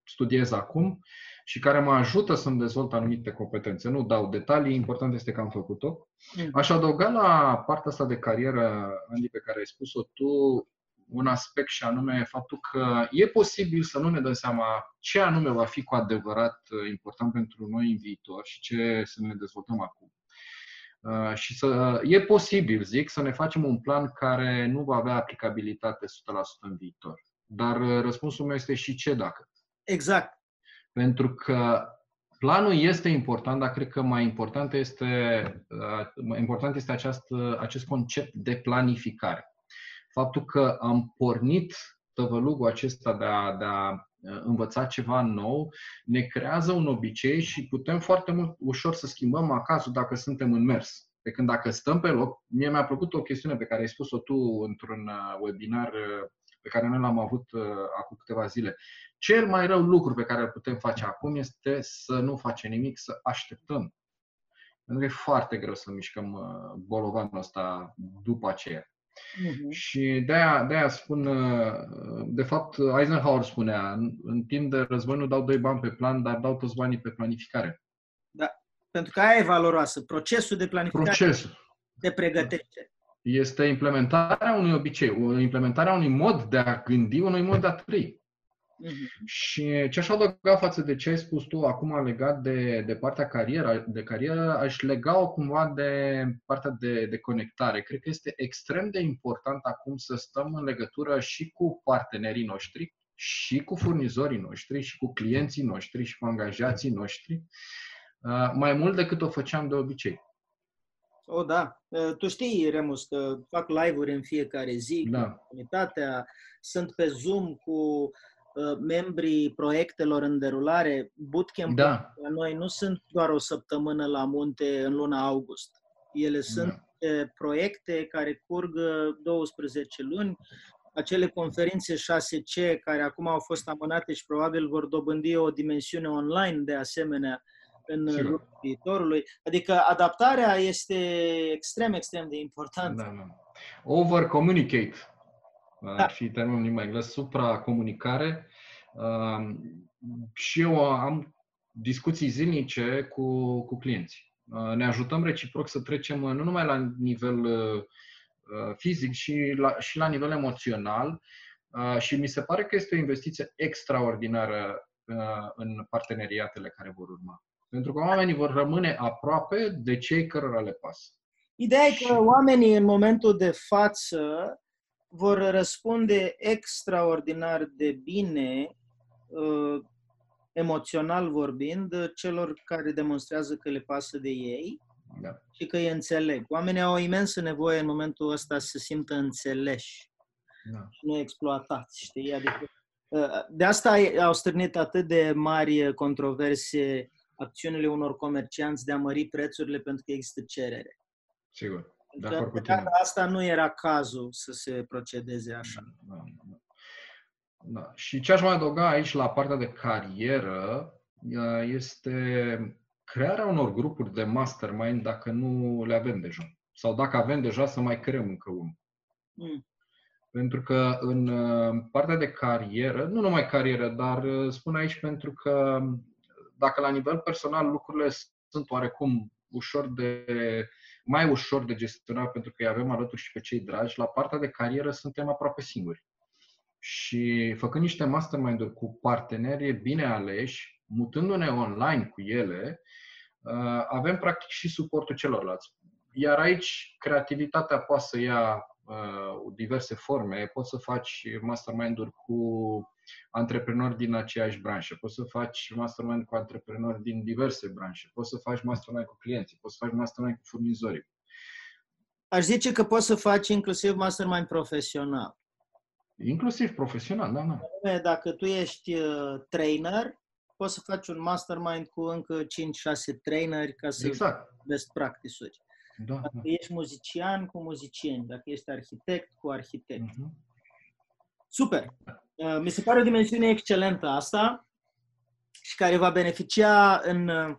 S3: studiez acum și care mă ajută să-mi dezvolt anumite competențe. Nu dau detalii, important este că am făcut-o.
S2: Mm.
S3: Aș adăuga la partea asta de carieră, Andy, pe care ai spus-o tu, un aspect și anume faptul că e posibil să nu ne dăm seama ce anume va fi cu adevărat uh, important pentru noi în viitor și ce să ne dezvoltăm acum. Uh, Și să, e posibil, zic, să ne facem un plan care nu va avea aplicabilitate 100% în viitor. Dar uh, răspunsul meu este și ce dacă.
S2: Exact.
S3: Pentru că planul este important, dar cred că mai important este, uh, mai important este această, acest concept de planificare. Faptul că am pornit tăvălugul acesta de a, de a uh, învăța ceva nou, ne creează un obicei și putem foarte mult ușor să schimbăm acasă dacă suntem în mers. Pe când dacă stăm pe loc, mie mi-a plăcut o chestiune pe care ai spus-o tu într-un uh, webinar uh, pe care noi l-am avut uh, acum câteva zile. Cel mai rău lucru pe care îl putem face acum este să nu facem nimic, să așteptăm. Pentru că e foarte greu să mișcăm uh, bolovanul ăsta după aceea.
S2: Mhm.
S3: Și de-aia, de-aia spun, uh, de fapt, Eisenhower spunea, în, în timp de război nu dau doi bani pe plan, dar dau toți banii pe planificare.
S2: Da. pentru că aia e valoroasă. Procesul de planificare
S3: Procesul.
S2: te pregătește.
S3: Este implementarea unui obicei, implementarea unui mod de a gândi, unui mod de a trăi.
S2: Mhm.
S3: Și ce aș adăuga față de ce ai spus tu acum legat de, de partea carieră, de carieră, aș lega-o cumva de partea de, de conectare. Cred că este extrem de important acum să stăm în legătură și cu partenerii noștri, și cu furnizorii noștri, și cu clienții noștri, și cu angajații noștri, uh, mai mult decât o făceam de obicei.
S2: O, da. Uh, Tu știi, Remus, că fac live-uri în fiecare zi cu
S3: Da.
S2: comunitatea, sunt pe Zoom cu uh, membrii proiectelor în derulare. Bootcamp
S3: Da.
S2: la noi nu sunt doar o săptămână la munte în luna august. Ele sunt uh, proiecte care curg uh, 12 luni. Acele conferințe 6C care acum au fost amânate și probabil vor dobândi o dimensiune online de asemenea în
S3: Sigur.
S2: luna viitorului. Adică adaptarea este extrem, extrem de importantă.
S3: Da, da. Over communicate
S2: Da.
S3: ar fi termenul în limba engleză, supracomunicare. Um, Și eu am discuții zilnice cu, cu clienți. Uh, Ne ajutăm reciproc să trecem uh, nu numai la nivel uh, uh, fizic, și la, și la nivel emoțional. Uh, Și mi se pare că este o investiție extraordinară uh, în parteneriatele care vor urma. Pentru că oamenii vor rămâne aproape de cei cărora le pasă.
S2: Ideea e că oamenii în momentul de față vor răspunde extraordinar de bine, uh, emoțional vorbind, celor care demonstrează că le pasă de ei
S3: Da.
S2: și că îi înțeleg. Oamenii au o imensă nevoie în momentul ăsta să se simtă înțeleși
S3: Da.
S2: și nu exploatați, știi? Adică, uh, de asta au stârnit atât de mari controverse acțiunile unor comercianți de a mări prețurile pentru că există cerere.
S3: Sigur. De
S2: Că
S3: acord cu
S2: pe
S3: tine.
S2: data asta nu era cazul să se procedeze așa.
S3: Da, da. Da. Și ce aș mai adăuga aici la partea de carieră uh, este crearea unor grupuri de mastermind dacă nu le avem deja. Sau dacă avem deja să mai creăm încă unul.
S2: Mm.
S3: Pentru că în uh, partea de carieră, nu numai carieră, dar uh, spun aici pentru că dacă la nivel personal lucrurile sunt oarecum ușor de, mai ușor de gestionat pentru că îi avem alături și pe cei dragi, la partea de carieră suntem aproape singuri. Și făcând niște mastermind-uri cu parteneri bine aleși, mutându-ne online cu ele, uh, avem practic și suportul celorlalți. Iar aici creativitatea poate să ia uh, diverse forme. Poți să faci mastermind-uri cu antreprenori din aceeași branșă, poți să faci mastermind cu antreprenori din diverse branșe, poți să faci mastermind cu clienții, poți să faci mastermind cu furnizorii.
S2: Aș zice că poți să faci inclusiv mastermind profesional.
S3: Inclusiv profesional, da, da.
S2: Anume, Dacă tu ești uh, trainer, poți să faci un mastermind cu încă 5-6 traineri ca să
S3: Exact.
S2: best practice-uri.
S3: Da, da.
S2: Dacă ești muzician, cu muzicieni. Dacă ești arhitect, cu arhitect.
S3: Mhm.
S2: Super! Uh, Mi se pare o dimensiune excelentă asta și care va beneficia în uh,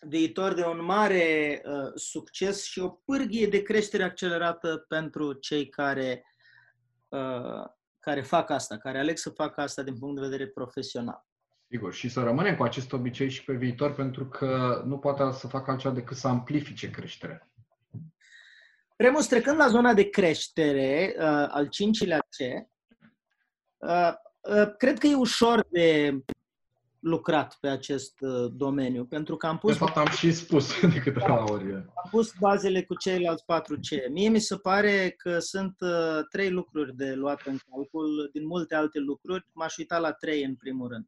S2: viitor de un mare uh, succes și o pârghie de creștere accelerată pentru cei care, uh, care fac asta, care aleg să facă asta din punct de vedere profesional.
S3: Sigur, și să rămânem cu acest obicei și pe viitor, pentru că nu poate să facă altceva decât să amplifice creșterea.
S2: Remus, trecând la zona de creștere, uh, al cincilea C, uh, uh, cred că e ușor de lucrat pe acest uh, domeniu, pentru că am
S3: De
S2: pus
S3: fapt, am și spus de câteva ori.
S2: am pus bazele cu ceilalți 4C. Mie mi se pare că sunt uh, trei lucruri de luat în calcul, din multe alte lucruri. M-aș uita la trei în primul rând.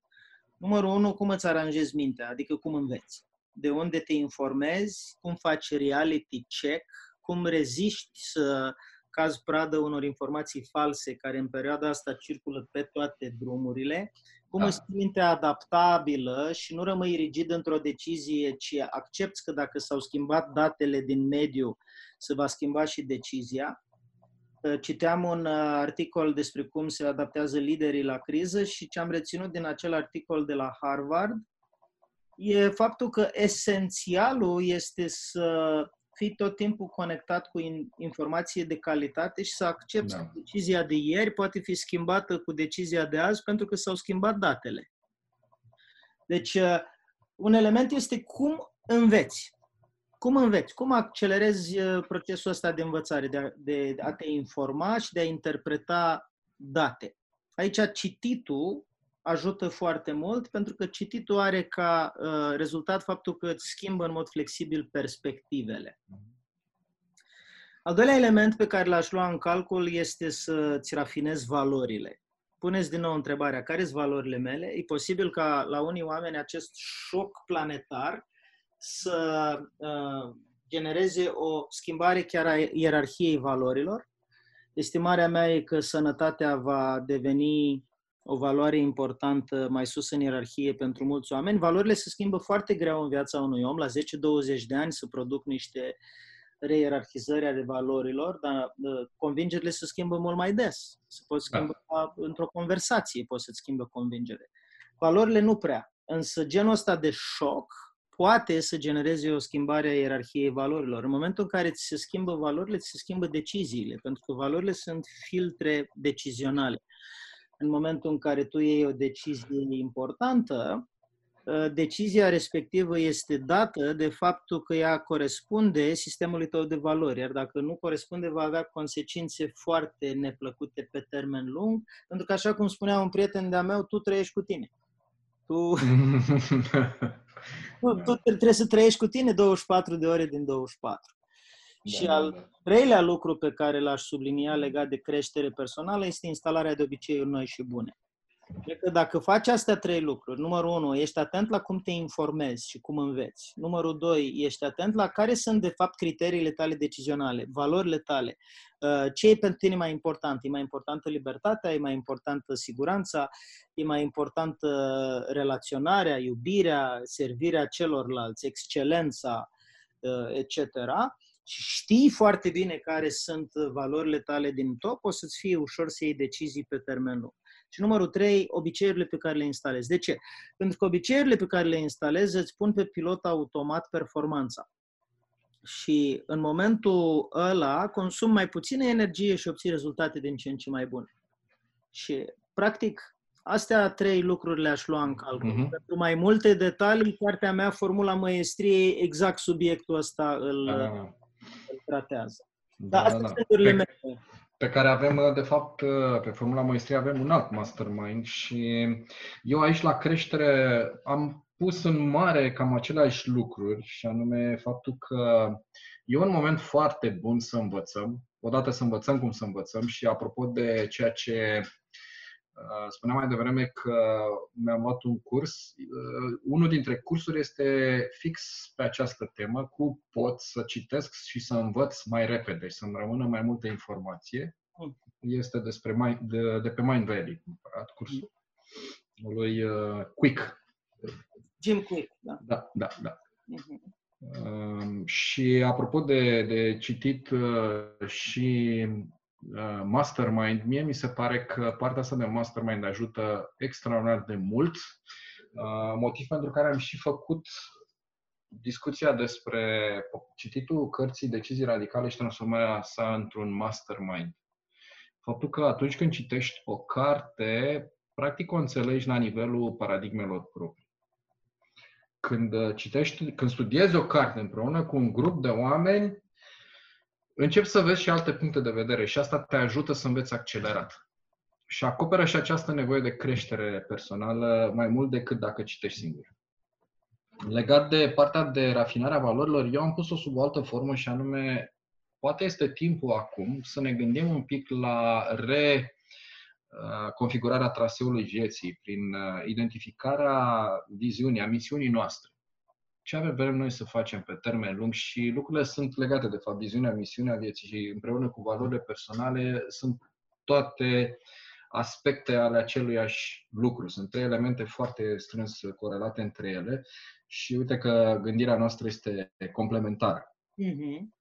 S2: Numărul unu, cum îți aranjezi mintea, adică cum înveți. De unde te informezi, cum faci reality check, cum reziști să cazi pradă unor informații false care în perioada asta circulă pe toate drumurile, cum
S3: Da.
S2: îți ții mintea adaptabilă și nu rămâi rigid într-o decizie, ci accepti că dacă s-au schimbat datele din mediu, se va schimba și decizia. Uh, Citeam un uh, articol despre cum se adaptează liderii la criză și ce am reținut din acel articol de la Harvard e faptul că esențialul este să fii tot timpul conectat cu in- informație de calitate și să accepti
S3: Da.
S2: că decizia de ieri poate fi schimbată cu decizia de azi pentru că s-au schimbat datele. Deci, uh, un element este cum înveți. Cum înveți? Cum accelerezi uh, procesul ăsta de învățare, de a, de a te informa și de a interpreta date? Aici cititul ajută foarte mult pentru că cititul are ca uh, rezultat faptul că îți schimbă în mod flexibil perspectivele. Al doilea element pe care l-aș lua în calcul este să-ți rafinezi valorile. Puneți din nou întrebarea, care sunt valorile mele? E posibil ca la unii oameni acest șoc planetar să uh, genereze o schimbare chiar a ierarhiei valorilor. Estimarea mea e că sănătatea va deveni o valoare importantă mai sus în ierarhie pentru mulți oameni. Valorile se schimbă foarte greu în viața unui om. La 10-20 de ani să produc niște reierarhizări ale valorilor, dar convingerile se schimbă mult mai des. Se pot schimba da. într-o conversație, poți să-ți schimbă convingere. Valorile nu prea. Însă genul ăsta de șoc poate să genereze o schimbare a ierarhiei valorilor. În momentul în care ți se schimbă valorile, ți se schimbă deciziile, pentru că valorile sunt filtre decizionale. În momentul în care tu iei o decizie importantă, ă, decizia respectivă este dată de faptul că ea corespunde sistemului tău de valori, iar dacă nu corespunde, va avea consecințe foarte neplăcute pe termen lung, pentru că, așa cum spunea un prieten de-a meu, tu trăiești cu tine. Tu, tu, tu trebuie să trăiești cu tine 24 de ore din 24. Da, și da, al da. treilea lucru pe care l-aș sublinia legat de creștere personală este instalarea de obiceiuri noi și bune. Cred că dacă faci astea trei lucruri, numărul unu, ești atent la cum te informezi și cum înveți. Numărul doi, ești atent la care sunt de fapt criteriile tale decizionale, valorile tale. Uh, ce e pentru tine mai important? E mai importantă libertatea? E mai importantă siguranța? E mai importantă relaționarea, iubirea, servirea celorlalți, excelența, uh, etc și știi foarte bine care sunt valorile tale din top, o să-ți fie ușor să iei decizii pe termen lung. Și numărul 3, obiceiurile pe care le instalezi. De ce? Pentru că obiceiurile pe care le instalezi îți pun pe pilot automat performanța. Și în momentul ăla consum mai puțină energie și obții rezultate din ce în ce mai bune. Și, practic, astea trei lucruri le-aș lua în calcul. Uh-huh. Pentru mai multe detalii, cartea mea, Formula Măiestriei, exact subiectul ăsta îl, uh-huh. Îl tratează. Da, Dar astea da, sunt da. mele
S3: pe care avem, de fapt, pe Formula Maestrie avem un alt mastermind și eu aici la creștere am pus în mare cam aceleași lucruri și anume faptul că e un moment foarte bun să învățăm, odată să învățăm cum să învățăm și apropo de ceea ce uh, spuneam mai devreme că mi-am luat un curs. Uh, unul dintre cursuri este fix pe această temă, cu pot să citesc și să învăț mai repede și să-mi rămână mai multă informație. Hmm. Este despre mai, de, de pe Mind Valley, cumpărat cursul lui uh, Quick.
S2: Jim Quick, da.
S3: Da, da, da. Uh-huh. Uh, și apropo de, de citit uh, și uh, mastermind, mie mi se pare că partea asta de mastermind ajută extraordinar de mult, uh, motiv pentru care am și făcut discuția despre cititul cărții Decizii Radicale și transformarea sa într-un mastermind. Faptul că atunci când citești o carte, practic o înțelegi la nivelul paradigmelor proprii. Când uh, citești, când studiezi o carte împreună cu un grup de oameni, începi să vezi și alte puncte de vedere și asta te ajută să înveți accelerat. Și acoperă și această nevoie de creștere personală mai mult decât dacă citești singur. Legat de partea de rafinarea valorilor, eu am pus-o sub o altă formă și anume, poate este timpul acum să ne gândim un pic la re configurarea traseului vieții, prin identificarea viziunii, a misiunii noastre. Ce avem noi să facem pe termen lung și lucrurile sunt legate, de fapt, viziunea, misiunea vieții și împreună cu valorile personale sunt toate aspecte ale aceluiași lucru. Sunt trei elemente foarte strâns corelate între ele și uite că gândirea noastră este complementară. Mm-hmm.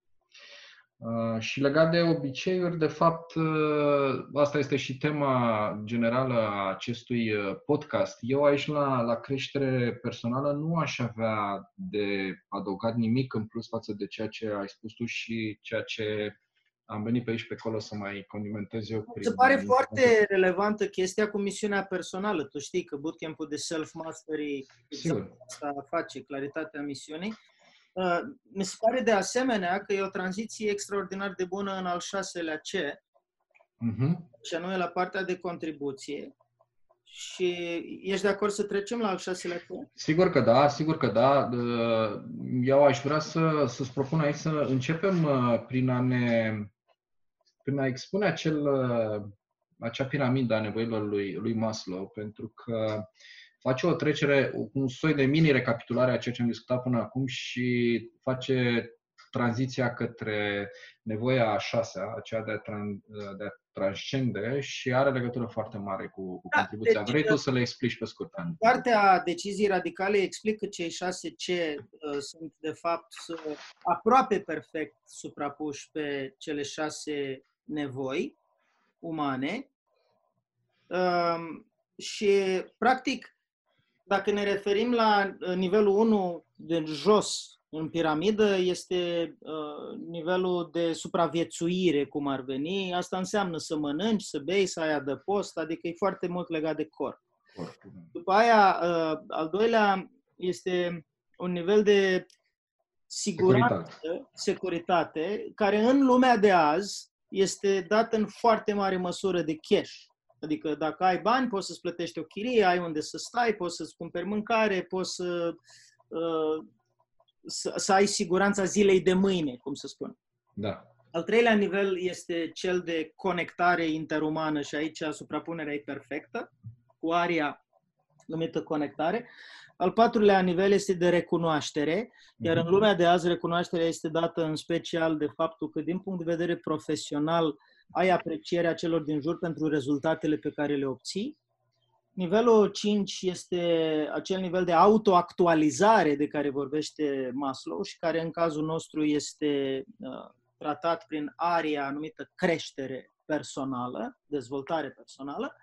S3: Uh, și legat de obiceiuri, de fapt, uh, asta este și tema generală a acestui uh, podcast. Eu aici la, la creștere personală nu aș avea de adăugat nimic în plus față de ceea ce ai spus tu și ceea ce am venit pe aici pe acolo să mai condimentez eu.
S2: Mi se pare foarte relevantă chestia cu misiunea personală. Tu știi că bootcamp-ul de self-mastery asta face, claritatea misiunii. Uh, mi se pare de asemenea că e o tranziție extraordinar de bună în al șaselea C, uh-huh. și anume la partea de contribuție. Și ești de acord să trecem la al șaselea C?
S3: Sigur că da, sigur că da. Eu aș vrea să, să-ți propun aici să începem uh, prin a ne prin a expune acel, uh, acea piramidă a nevoilor lui, lui Maslow, pentru că face o trecere, un soi de mini-recapitulare a ceea ce am discutat până acum și face tranziția către nevoia a șasea, aceea de a, tran- de a transcende și are legătură foarte mare cu, cu da, contribuția. Deci, Vrei tu să le explici pe scurt, Ani?
S2: Partea decizii radicale explică că cei șase C uh, sunt, de fapt, aproape perfect suprapuși pe cele șase nevoi umane um, și, practic, dacă ne referim la uh, nivelul 1 de jos în piramidă, este uh, nivelul de supraviețuire, cum ar veni. Asta înseamnă să mănânci, să bei, să ai adăpost, adică e foarte mult legat de corp. După aia, uh, al doilea este un nivel de siguranță, securitate. securitate, care în lumea de azi este dat în foarte mare măsură de cash. Adică dacă ai bani, poți să-ți plătești o chirie, ai unde să stai, poți să-ți cumperi mâncare, poți să, uh, să, să ai siguranța zilei de mâine, cum să spun.
S3: Da.
S2: Al treilea nivel este cel de conectare interumană și aici suprapunerea e perfectă, cu aria numită conectare. Al patrulea nivel este de recunoaștere, iar în mhm. lumea de azi recunoașterea este dată în special de faptul că din punct de vedere profesional ai aprecierea celor din jur pentru rezultatele pe care le obții. Nivelul 5 este acel nivel de autoactualizare de care vorbește Maslow și care în cazul nostru este uh, tratat prin aria numită creștere personală, dezvoltare personală.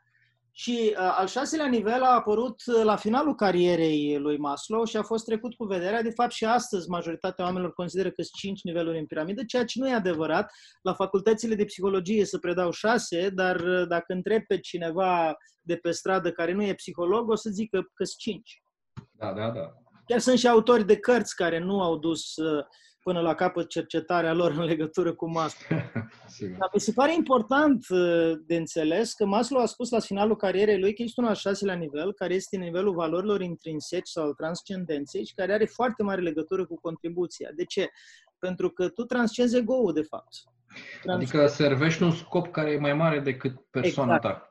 S2: Și uh, al șaselea nivel a apărut uh, la finalul carierei lui Maslow și a fost trecut cu vederea. De fapt, și astăzi majoritatea oamenilor consideră că sunt cinci niveluri în piramidă, ceea ce nu e adevărat. La facultățile de psihologie se predau șase, dar uh, dacă întreb pe cineva de pe stradă care nu e psiholog, o să zică că sunt cinci.
S3: Da, da, da.
S2: Chiar sunt și autori de cărți care nu au dus uh, până la capăt cercetarea lor în legătură cu Maslow. Dar mi se pare important uh, de înțeles că Maslow a spus la finalul carierei lui că este un al șaselea nivel, care este nivelul valorilor intrinseci sau al transcendenței și care are foarte mare legătură cu contribuția. De ce? Pentru că tu transcenzi ego de fapt.
S3: Trans- adică servești un scop care e mai mare decât persoana exact. ta.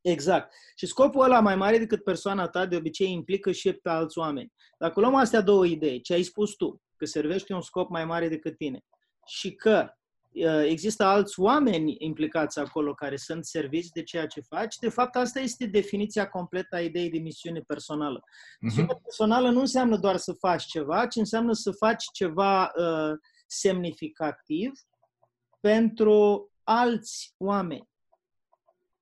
S2: Exact. Și scopul ăla mai mare decât persoana ta de obicei implică și pe alți oameni. Dacă luăm astea două idei, ce ai spus tu, că servește un scop mai mare decât tine și că uh, există alți oameni implicați acolo care sunt serviți de ceea ce faci, de fapt asta este definiția completă a ideii de misiune personală. Uh-huh. Misiune personală nu înseamnă doar să faci ceva, ci înseamnă să faci ceva uh, semnificativ pentru alți oameni.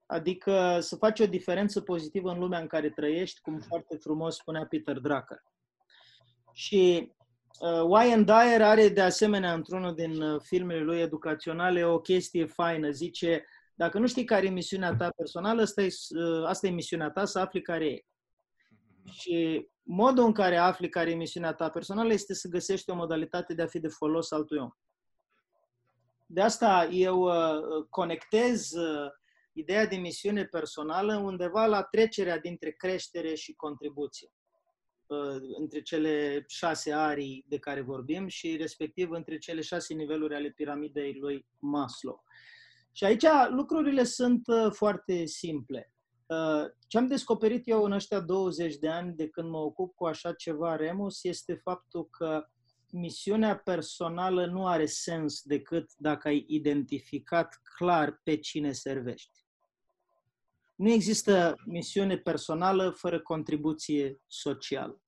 S2: Adică să faci o diferență pozitivă în lumea în care trăiești, cum foarte frumos spunea Peter Drucker. Și uh, Wayne Dyer are de asemenea într-unul din uh, filmele lui educaționale o chestie faină. Zice, dacă nu știi care e misiunea ta personală, asta e, uh, asta e misiunea ta, să afli care e. Și modul în care afli care e misiunea ta personală este să găsești o modalitate de a fi de folos altui om. De asta eu uh, conectez uh, ideea de misiune personală undeva la trecerea dintre creștere și contribuție uh, între cele șase arii de care vorbim și respectiv între cele șase niveluri ale piramidei lui Maslow. Și aici lucrurile sunt uh, foarte simple. Uh, ce am descoperit eu în ăștia 20 de ani de când mă ocup cu așa ceva, Remus, este faptul că misiunea personală nu are sens decât dacă ai identificat clar pe cine servești. Nu există misiune personală fără contribuție socială.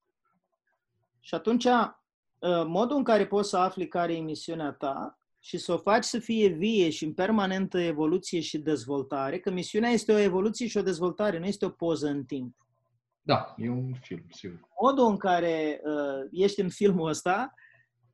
S2: Și atunci, uh, modul în care poți să afli care e misiunea ta și să o faci să fie vie și în permanentă evoluție și dezvoltare, că misiunea este o evoluție și o dezvoltare, nu este o poză în timp.
S3: Da, e un film, sigur.
S2: Modul în care uh, ești în filmul ăsta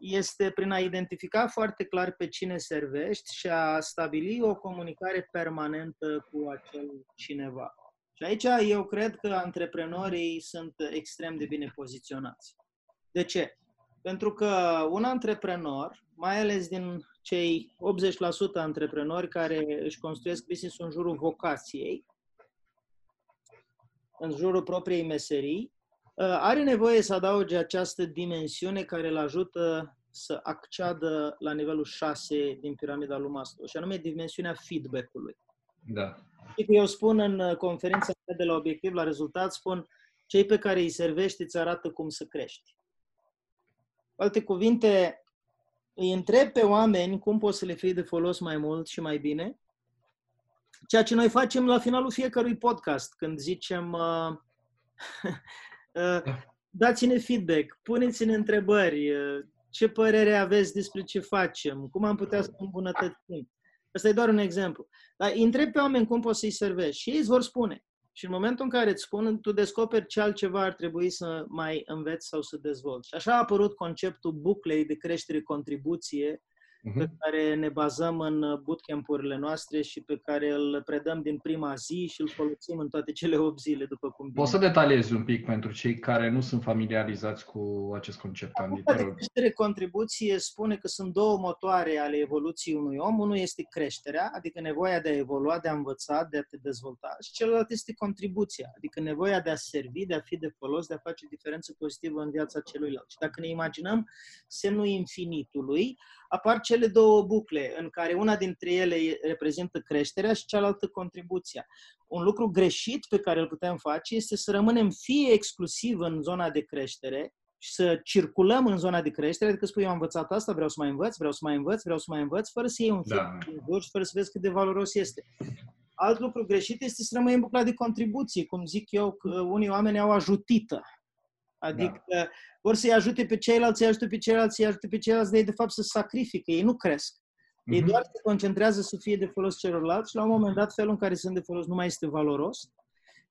S2: este prin a identifica foarte clar pe cine servești și a stabili o comunicare permanentă cu acel cineva. Și aici eu cred că antreprenorii sunt extrem de bine poziționați. De ce? Pentru că un antreprenor, mai ales din cei 80% antreprenori care își construiesc business în jurul vocației, în jurul propriei meserii, uh, are nevoie să adauge această dimensiune care îl ajută să acceadă la nivelul 6 din piramida lui Maslow, și anume dimensiunea feedback-ului.
S3: Da.
S2: Eu spun în uh, conferința de la obiectiv la rezultat, spun cei pe care îi servești îți arată cum să crești. Cu alte cuvinte, îi întreb pe oameni cum poți să le fii de folos mai mult și mai bine, ceea ce noi facem la finalul fiecărui podcast, când zicem uh, uh, dați-ne feedback, puneți-ne întrebări, uh, ce părere aveți despre ce facem, cum am putea să îmbunătățim. Asta e doar un exemplu. Dar îi întreb pe oameni cum poți să-i servești și ei îți vor spune. Și în momentul în care îți spun, tu descoperi ce altceva ar trebui să mai înveți sau să dezvolți. Și așa a apărut conceptul buclei de creștere-contribuție, uh-huh. pe care ne bazăm în bootcamp-urile noastre și pe care îl predăm din prima zi și îl folosim în toate cele 8 zile, după cum
S3: bine. Poți să detaliezi un pic pentru cei care nu sunt familiarizați cu acest concept, Andy?
S2: Creștere contribuție spune că sunt două motoare ale evoluției unui om. Unul este creșterea, adică nevoia de a evolua, de a învăța, de a te dezvolta și celălalt este contribuția, adică nevoia de a servi, de a fi de folos, de a face diferență pozitivă în viața celuilalt. Și dacă ne imaginăm semnul infinitului, apar cele două bucle, în care una dintre ele reprezintă creșterea și cealaltă contribuția. Un lucru greșit pe care îl putem face este să rămânem fie exclusiv în zona de creștere și să circulăm în zona de creștere, adică spui, eu am învățat asta, vreau să mai învăț, vreau să mai învăț, vreau să mai învăț, fără să iei un film da. și fără să vezi cât de valoros este. Alt lucru greșit este să rămâi în bucla de contribuție, cum zic eu, că unii oameni au ajutită. Adică da. vor să-i ajute pe ceilalți, să-i ajute pe ceilalți, să-i ajute pe ceilalți, de ei de fapt să sacrifică, ei nu cresc. Ei mm-hmm. doar se concentrează să fie de folos celorlalți și la un moment dat felul în care sunt de folos nu mai este valoros.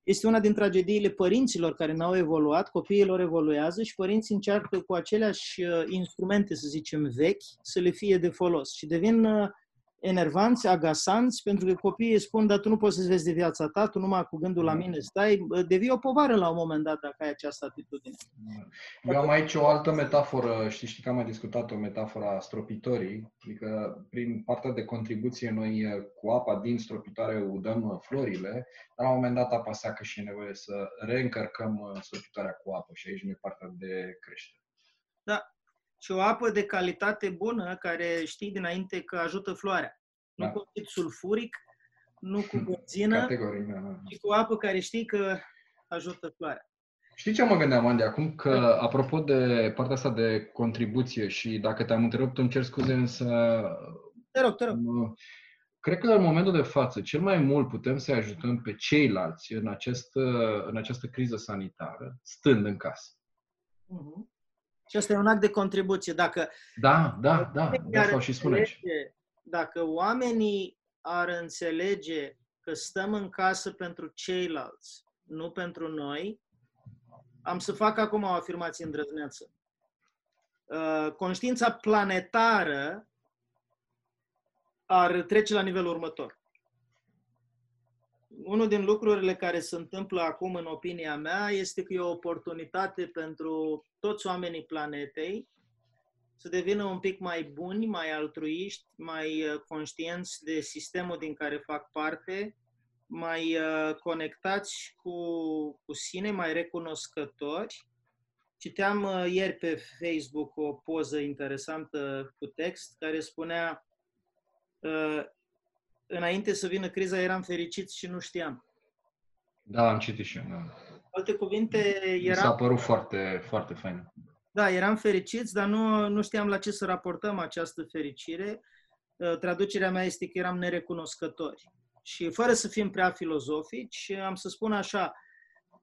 S2: Este una din tragediile părinților care n-au evoluat, copiilor evoluează și părinții încearcă cu aceleași uh, instrumente, să zicem, vechi, să le fie de folos și devin uh, enervanți, agasanți, pentru că copiii spun, dar tu nu poți să-ți vezi de viața ta, tu numai cu gândul la mine stai, devii o povară la un moment dat dacă ai această atitudine.
S3: Eu am aici o altă metaforă, știi, știi că am mai discutat o metaforă a stropitorii, adică prin partea de contribuție noi cu apa din stropitoare udăm florile, dar la un moment dat apa seacă și e nevoie să reîncărcăm stropitoarea cu apă și aici nu e partea de creștere.
S2: Da, și o apă de calitate bună, care știi dinainte că ajută floarea. Da. Nu cu acid sulfuric, nu cu benzină,
S3: Categoric, da, da.
S2: ci cu apă care știi că ajută floarea.
S3: Știi ce mă gândeam, Andy, acum? Că, da. apropo de partea asta de contribuție și dacă te-am întrerupt, îmi cer scuze, însă...
S2: Te rog, te rog.
S3: Cred că în momentul de față, cel mai mult putem să ajutăm pe ceilalți în, acest, în această criză sanitară, stând în casă. Uh-huh.
S2: Și asta e un act de contribuție. Dacă,
S3: da, da, da, de asta și spune
S2: Dacă oamenii ar înțelege că stăm în casă pentru ceilalți, nu pentru noi, am să fac acum o afirmație îndrăzneață. Uh, conștiința planetară ar trece la nivelul următor unul din lucrurile care se întâmplă acum, în opinia mea, este că e o oportunitate pentru toți oamenii planetei să devină un pic mai buni, mai altruiști, mai uh, conștienți de sistemul din care fac parte, mai uh, conectați cu, cu sine, mai recunoscători. Citeam uh, ieri pe Facebook o poză interesantă cu text care spunea înainte să vină criza, eram fericiți și nu știam.
S3: Da, am citit și eu. Da.
S2: Alte cuvinte, eram...
S3: s-a părut foarte, foarte fain.
S2: Da, eram fericiți, dar nu, nu știam la ce să raportăm această fericire. Uh, traducerea mea este că eram nerecunoscători. Și fără să fim prea filozofici, am să spun așa,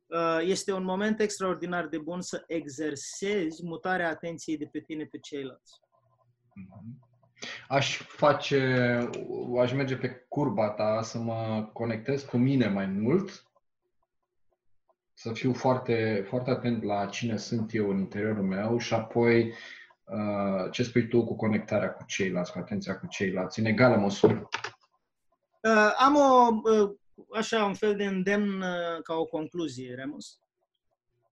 S2: uh, este un moment extraordinar de bun să exersezi mutarea atenției de pe tine pe ceilalți. Mm-hmm.
S3: Aș face, aș merge pe curba ta să mă conectez cu mine mai mult, să fiu foarte, foarte atent la cine sunt eu în interiorul meu și apoi uh, ce spui tu cu conectarea cu ceilalți, cu atenția cu ceilalți, în egală măsură?
S2: Uh, am o, uh, așa, un fel de îndemn uh, ca o concluzie, Remus.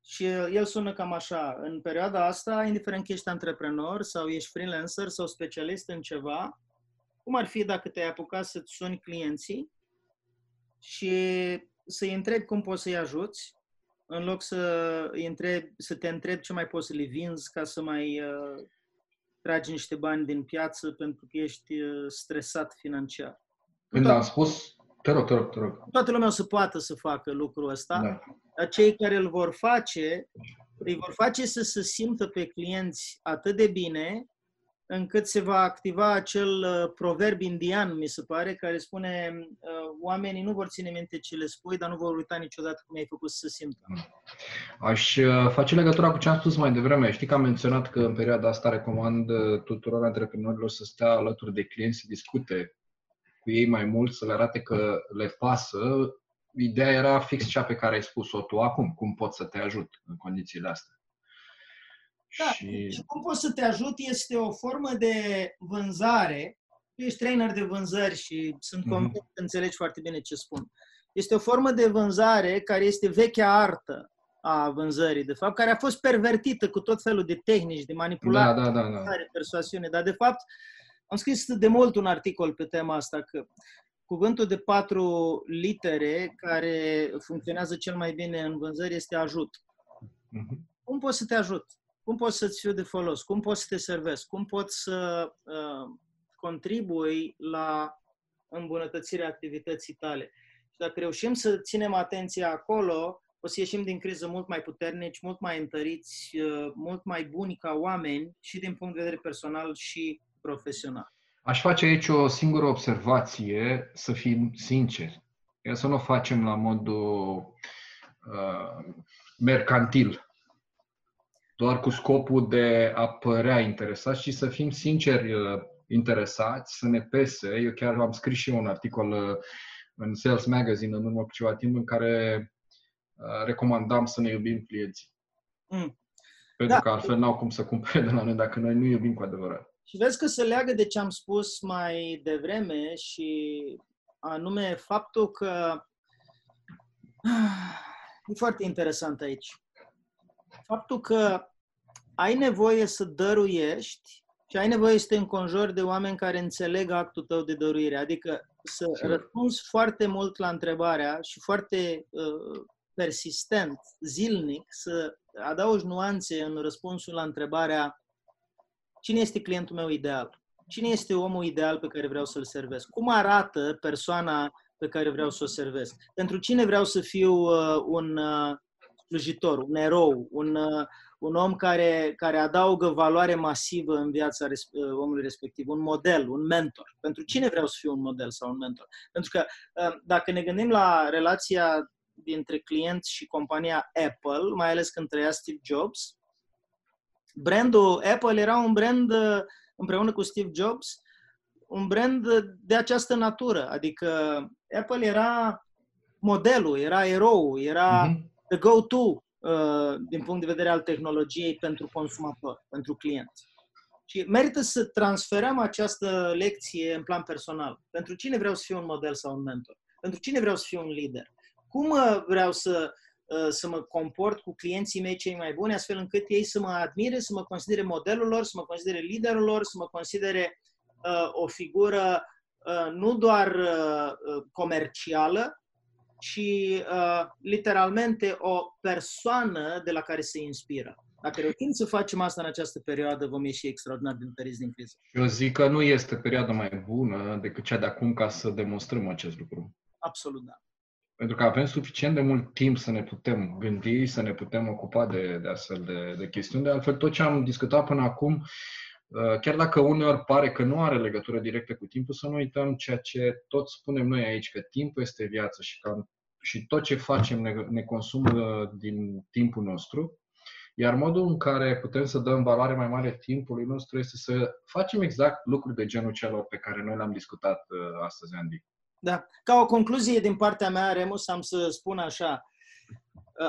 S2: Și uh, el sună cam așa. În perioada asta, indiferent că ești antreprenor sau ești freelancer sau specialist în ceva, cum ar fi dacă te-ai apucat să-ți suni clienții și să-i întrebi cum poți să-i ajuți, în loc să, îi întrebi, să te întrebi ce mai poți să le vinzi ca să mai uh, tragi niște bani din piață pentru că ești uh, stresat financiar.
S3: Când am spus, te rog, te rog, te rog.
S2: Toată lumea o să poată să facă lucrul ăsta, da. dar cei care îl vor face, îi vor face să se simtă pe clienți atât de bine încât se va activa acel uh, proverb indian, mi se pare, care spune uh, oamenii nu vor ține minte ce le spui, dar nu vor uita niciodată cum ai făcut să se simtă.
S3: Aș uh, face legătura cu ce am spus mai devreme. Știi că am menționat că în perioada asta recomand tuturor antreprenorilor să stea alături de clienți, să discute cu ei mai mult, să le arate că le pasă. Ideea era fix cea pe care ai spus-o tu acum, cum pot să te ajut în condițiile astea.
S2: Da, și... și cum poți să te ajut este o formă de vânzare. Tu ești trainer de vânzări și sunt mm-hmm. convins că înțelegi foarte bine ce spun. Este o formă de vânzare care este vechea artă a vânzării, de fapt, care a fost pervertită cu tot felul de tehnici, de manipulare,
S3: da, da, da, da.
S2: persoasiune. Dar, de fapt, am scris de mult un articol pe tema asta, că cuvântul de patru litere care funcționează cel mai bine în vânzări este ajut. Mm-hmm. Cum pot să te ajut? cum pot să-ți fiu de folos, cum pot să te servesc, cum pot să uh, contribui la îmbunătățirea activității tale. Și dacă reușim să ținem atenția acolo, o să ieșim din criză mult mai puternici, mult mai întăriți, uh, mult mai buni ca oameni și din punct de vedere personal și profesional.
S3: Aș face aici o singură observație, să fim sinceri. Să nu o facem la modul uh, mercantil doar cu scopul de a părea interesați și să fim sinceri uh, interesați, să ne pese. Eu chiar am scris și eu un articol uh, în Sales Magazine în urmă cu ceva timp în care uh, recomandam să ne iubim clienții. Mm. Pentru da. că altfel n-au cum să cumpere de la noi dacă noi nu iubim cu adevărat.
S2: Și vezi că se leagă de ce am spus mai devreme și anume faptul că e foarte interesant aici faptul că ai nevoie să dăruiești și ai nevoie să te înconjori de oameni care înțeleg actul tău de dăruire. Adică să Sigur. răspunzi foarte mult la întrebarea și foarte uh, persistent, zilnic, să adaugi nuanțe în răspunsul la întrebarea cine este clientul meu ideal? Cine este omul ideal pe care vreau să-l servesc? Cum arată persoana pe care vreau să o servesc? Pentru cine vreau să fiu uh, un uh, slujitor, un erou, un, uh, un om care, care adaugă valoare masivă în viața res, uh, omului respectiv, un model, un mentor. Pentru cine vreau să fiu un model sau un mentor? Pentru că uh, dacă ne gândim la relația dintre client și compania Apple, mai ales când trăia Steve Jobs, brandul Apple era un brand împreună cu Steve Jobs, un brand de această natură. Adică Apple era modelul, era erou, era mm-hmm the go-to uh, din punct de vedere al tehnologiei pentru consumator, pentru client. Și merită să transferăm această lecție în plan personal. Pentru cine vreau să fiu un model sau un mentor? Pentru cine vreau să fiu un lider? Cum uh, vreau să, uh, să mă comport cu clienții mei cei mai buni, astfel încât ei să mă admire, să mă considere modelul lor, să mă considere liderul lor, să mă considere uh, o figură uh, nu doar uh, comercială, și uh, literalmente o persoană de la care se inspiră. Dacă reușim să facem asta în această perioadă, vom ieși extraordinar de întăriți din criză.
S3: Eu zic că nu este perioada mai bună decât cea de acum ca să demonstrăm acest lucru.
S2: Absolut, da.
S3: Pentru că avem suficient de mult timp să ne putem gândi, să ne putem ocupa de, de astfel de, de chestiuni. De altfel, tot ce am discutat până acum Uh, chiar dacă uneori pare că nu are legătură directă cu timpul, să nu uităm ceea ce tot spunem noi aici, că timpul este viață și, că, și tot ce facem ne, ne consumă din timpul nostru. Iar modul în care putem să dăm valoare mai mare timpului nostru este să facem exact lucruri de genul celor pe care noi le-am discutat uh, astăzi, Andy.
S2: Da. Ca o concluzie din partea mea, Remus, am să spun așa.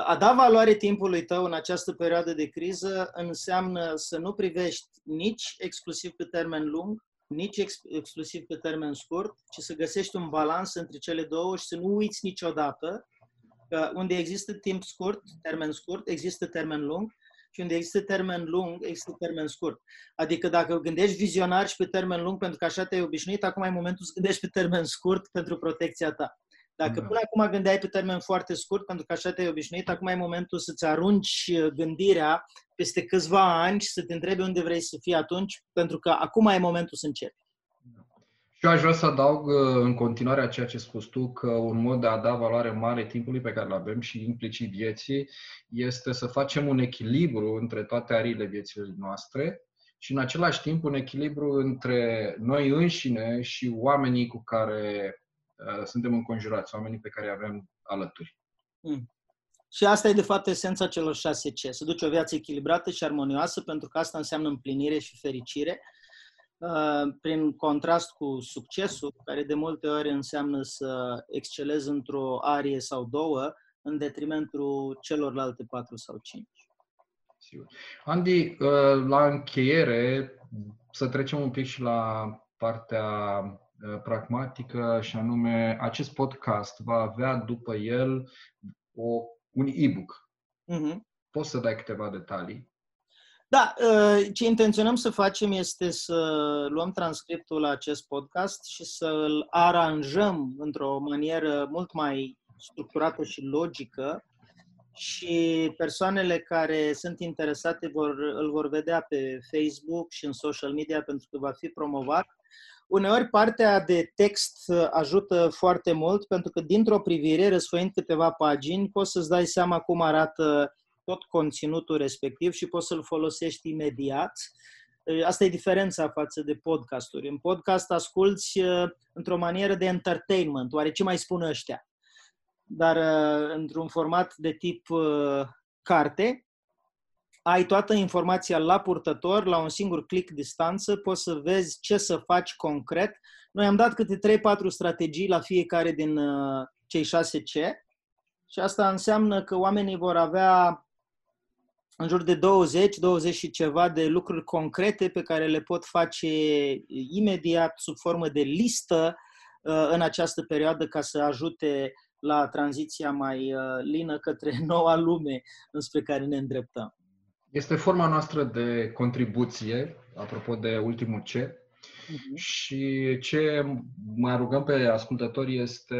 S2: A da valoare timpului tău în această perioadă de criză înseamnă să nu privești nici exclusiv pe termen lung, nici ex- exclusiv pe termen scurt, ci să găsești un balans între cele două și să nu uiți niciodată că unde există timp scurt, termen scurt, există termen lung și unde există termen lung, există termen scurt. Adică dacă gândești vizionar și pe termen lung pentru că așa te-ai obișnuit, acum e momentul să gândești pe termen scurt pentru protecția ta. Dacă da. până acum gândeai pe termen foarte scurt, pentru că așa te-ai obișnuit, acum e momentul să-ți arunci uh, gândirea peste câțiva ani și să te întrebi unde vrei să fii atunci, pentru că acum e momentul să începi.
S3: Și eu aș vrea să adaug uh, în continuare a ceea ce spus tu, că un mod de a da valoare mare timpului pe care îl avem și implicit vieții este să facem un echilibru între toate arile vieții noastre și în același timp un echilibru între noi înșine și oamenii cu care uh, suntem înconjurați, oamenii pe care îi avem alături. Mm.
S2: Și asta e de fapt esența celor șase C, să duci o viață echilibrată și armonioasă, pentru că asta înseamnă împlinire și fericire Uh, prin contrast cu succesul, care de multe ori înseamnă să excelezi într-o arie sau două, în detrimentul celorlalte patru sau cinci.
S3: Sigur. Andy, uh, la încheiere, să trecem un pic și la partea uh, pragmatică și anume acest podcast va avea după el o, un e-book. Uh-huh. Poți să dai câteva detalii?
S2: Da, ă, ce intenționăm să facem este să luăm transcriptul la acest podcast și să-l aranjăm într-o manieră mult mai structurată și logică și persoanele care sunt interesate vor, îl vor vedea pe Facebook și în social media pentru că va fi promovat. Uneori partea de text ajută foarte mult pentru că dintr-o privire, răsfăind câteva pagini, poți să-ți dai seama cum arată tot conținutul respectiv și poți să-l folosești imediat. Asta e diferența față de podcasturi. În podcast asculți într-o manieră de entertainment, oare ce mai spun ăștia? Dar într-un format de tip carte, ai toată informația la purtător, la un singur click distanță, poți să vezi ce să faci concret. Noi am dat câte 3-4 strategii la fiecare din cei 6 C și asta înseamnă că oamenii vor avea în jur de 20, 20 și ceva de lucruri concrete pe care le pot face imediat sub formă de listă uh, în această perioadă ca să ajute la tranziția mai uh, lină către noua lume înspre care ne îndreptăm.
S3: Este forma noastră de contribuție, apropo de ultimul C, uh-huh. și ce mai rugăm pe ascultători este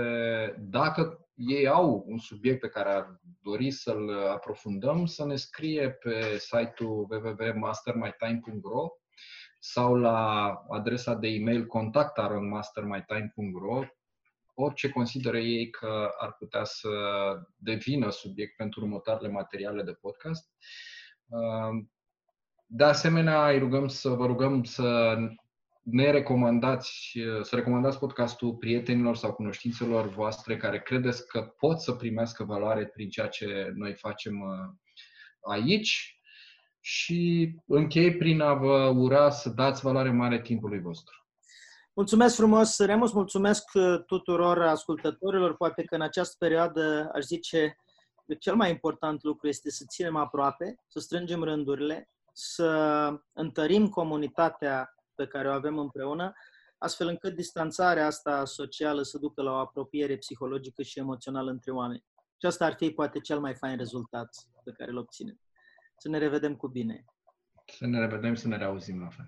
S3: dacă ei au un subiect pe care ar dori să-l aprofundăm, să ne scrie pe site-ul www.mastermytime.ro sau la adresa de e-mail contact.mastermytime.ro orice consideră ei că ar putea să devină subiect pentru următoarele materiale de podcast. De asemenea, îi rugăm să, vă rugăm să ne recomandați, să recomandați podcastul prietenilor sau cunoștințelor voastre care credeți că pot să primească valoare prin ceea ce noi facem uh, aici și închei prin a vă ura să dați valoare mare timpului vostru.
S2: Mulțumesc frumos, Remus, mulțumesc uh, tuturor ascultătorilor. Poate că în această perioadă, aș zice, cel mai important lucru este să ținem aproape, să strângem rândurile, să întărim comunitatea pe care o avem împreună, astfel încât distanțarea asta socială să ducă la o apropiere psihologică și emoțională între oameni. Și asta ar fi poate cel mai fain rezultat pe care îl obținem. Să ne revedem cu bine.
S3: Să ne revedem, să ne reauzim la fel.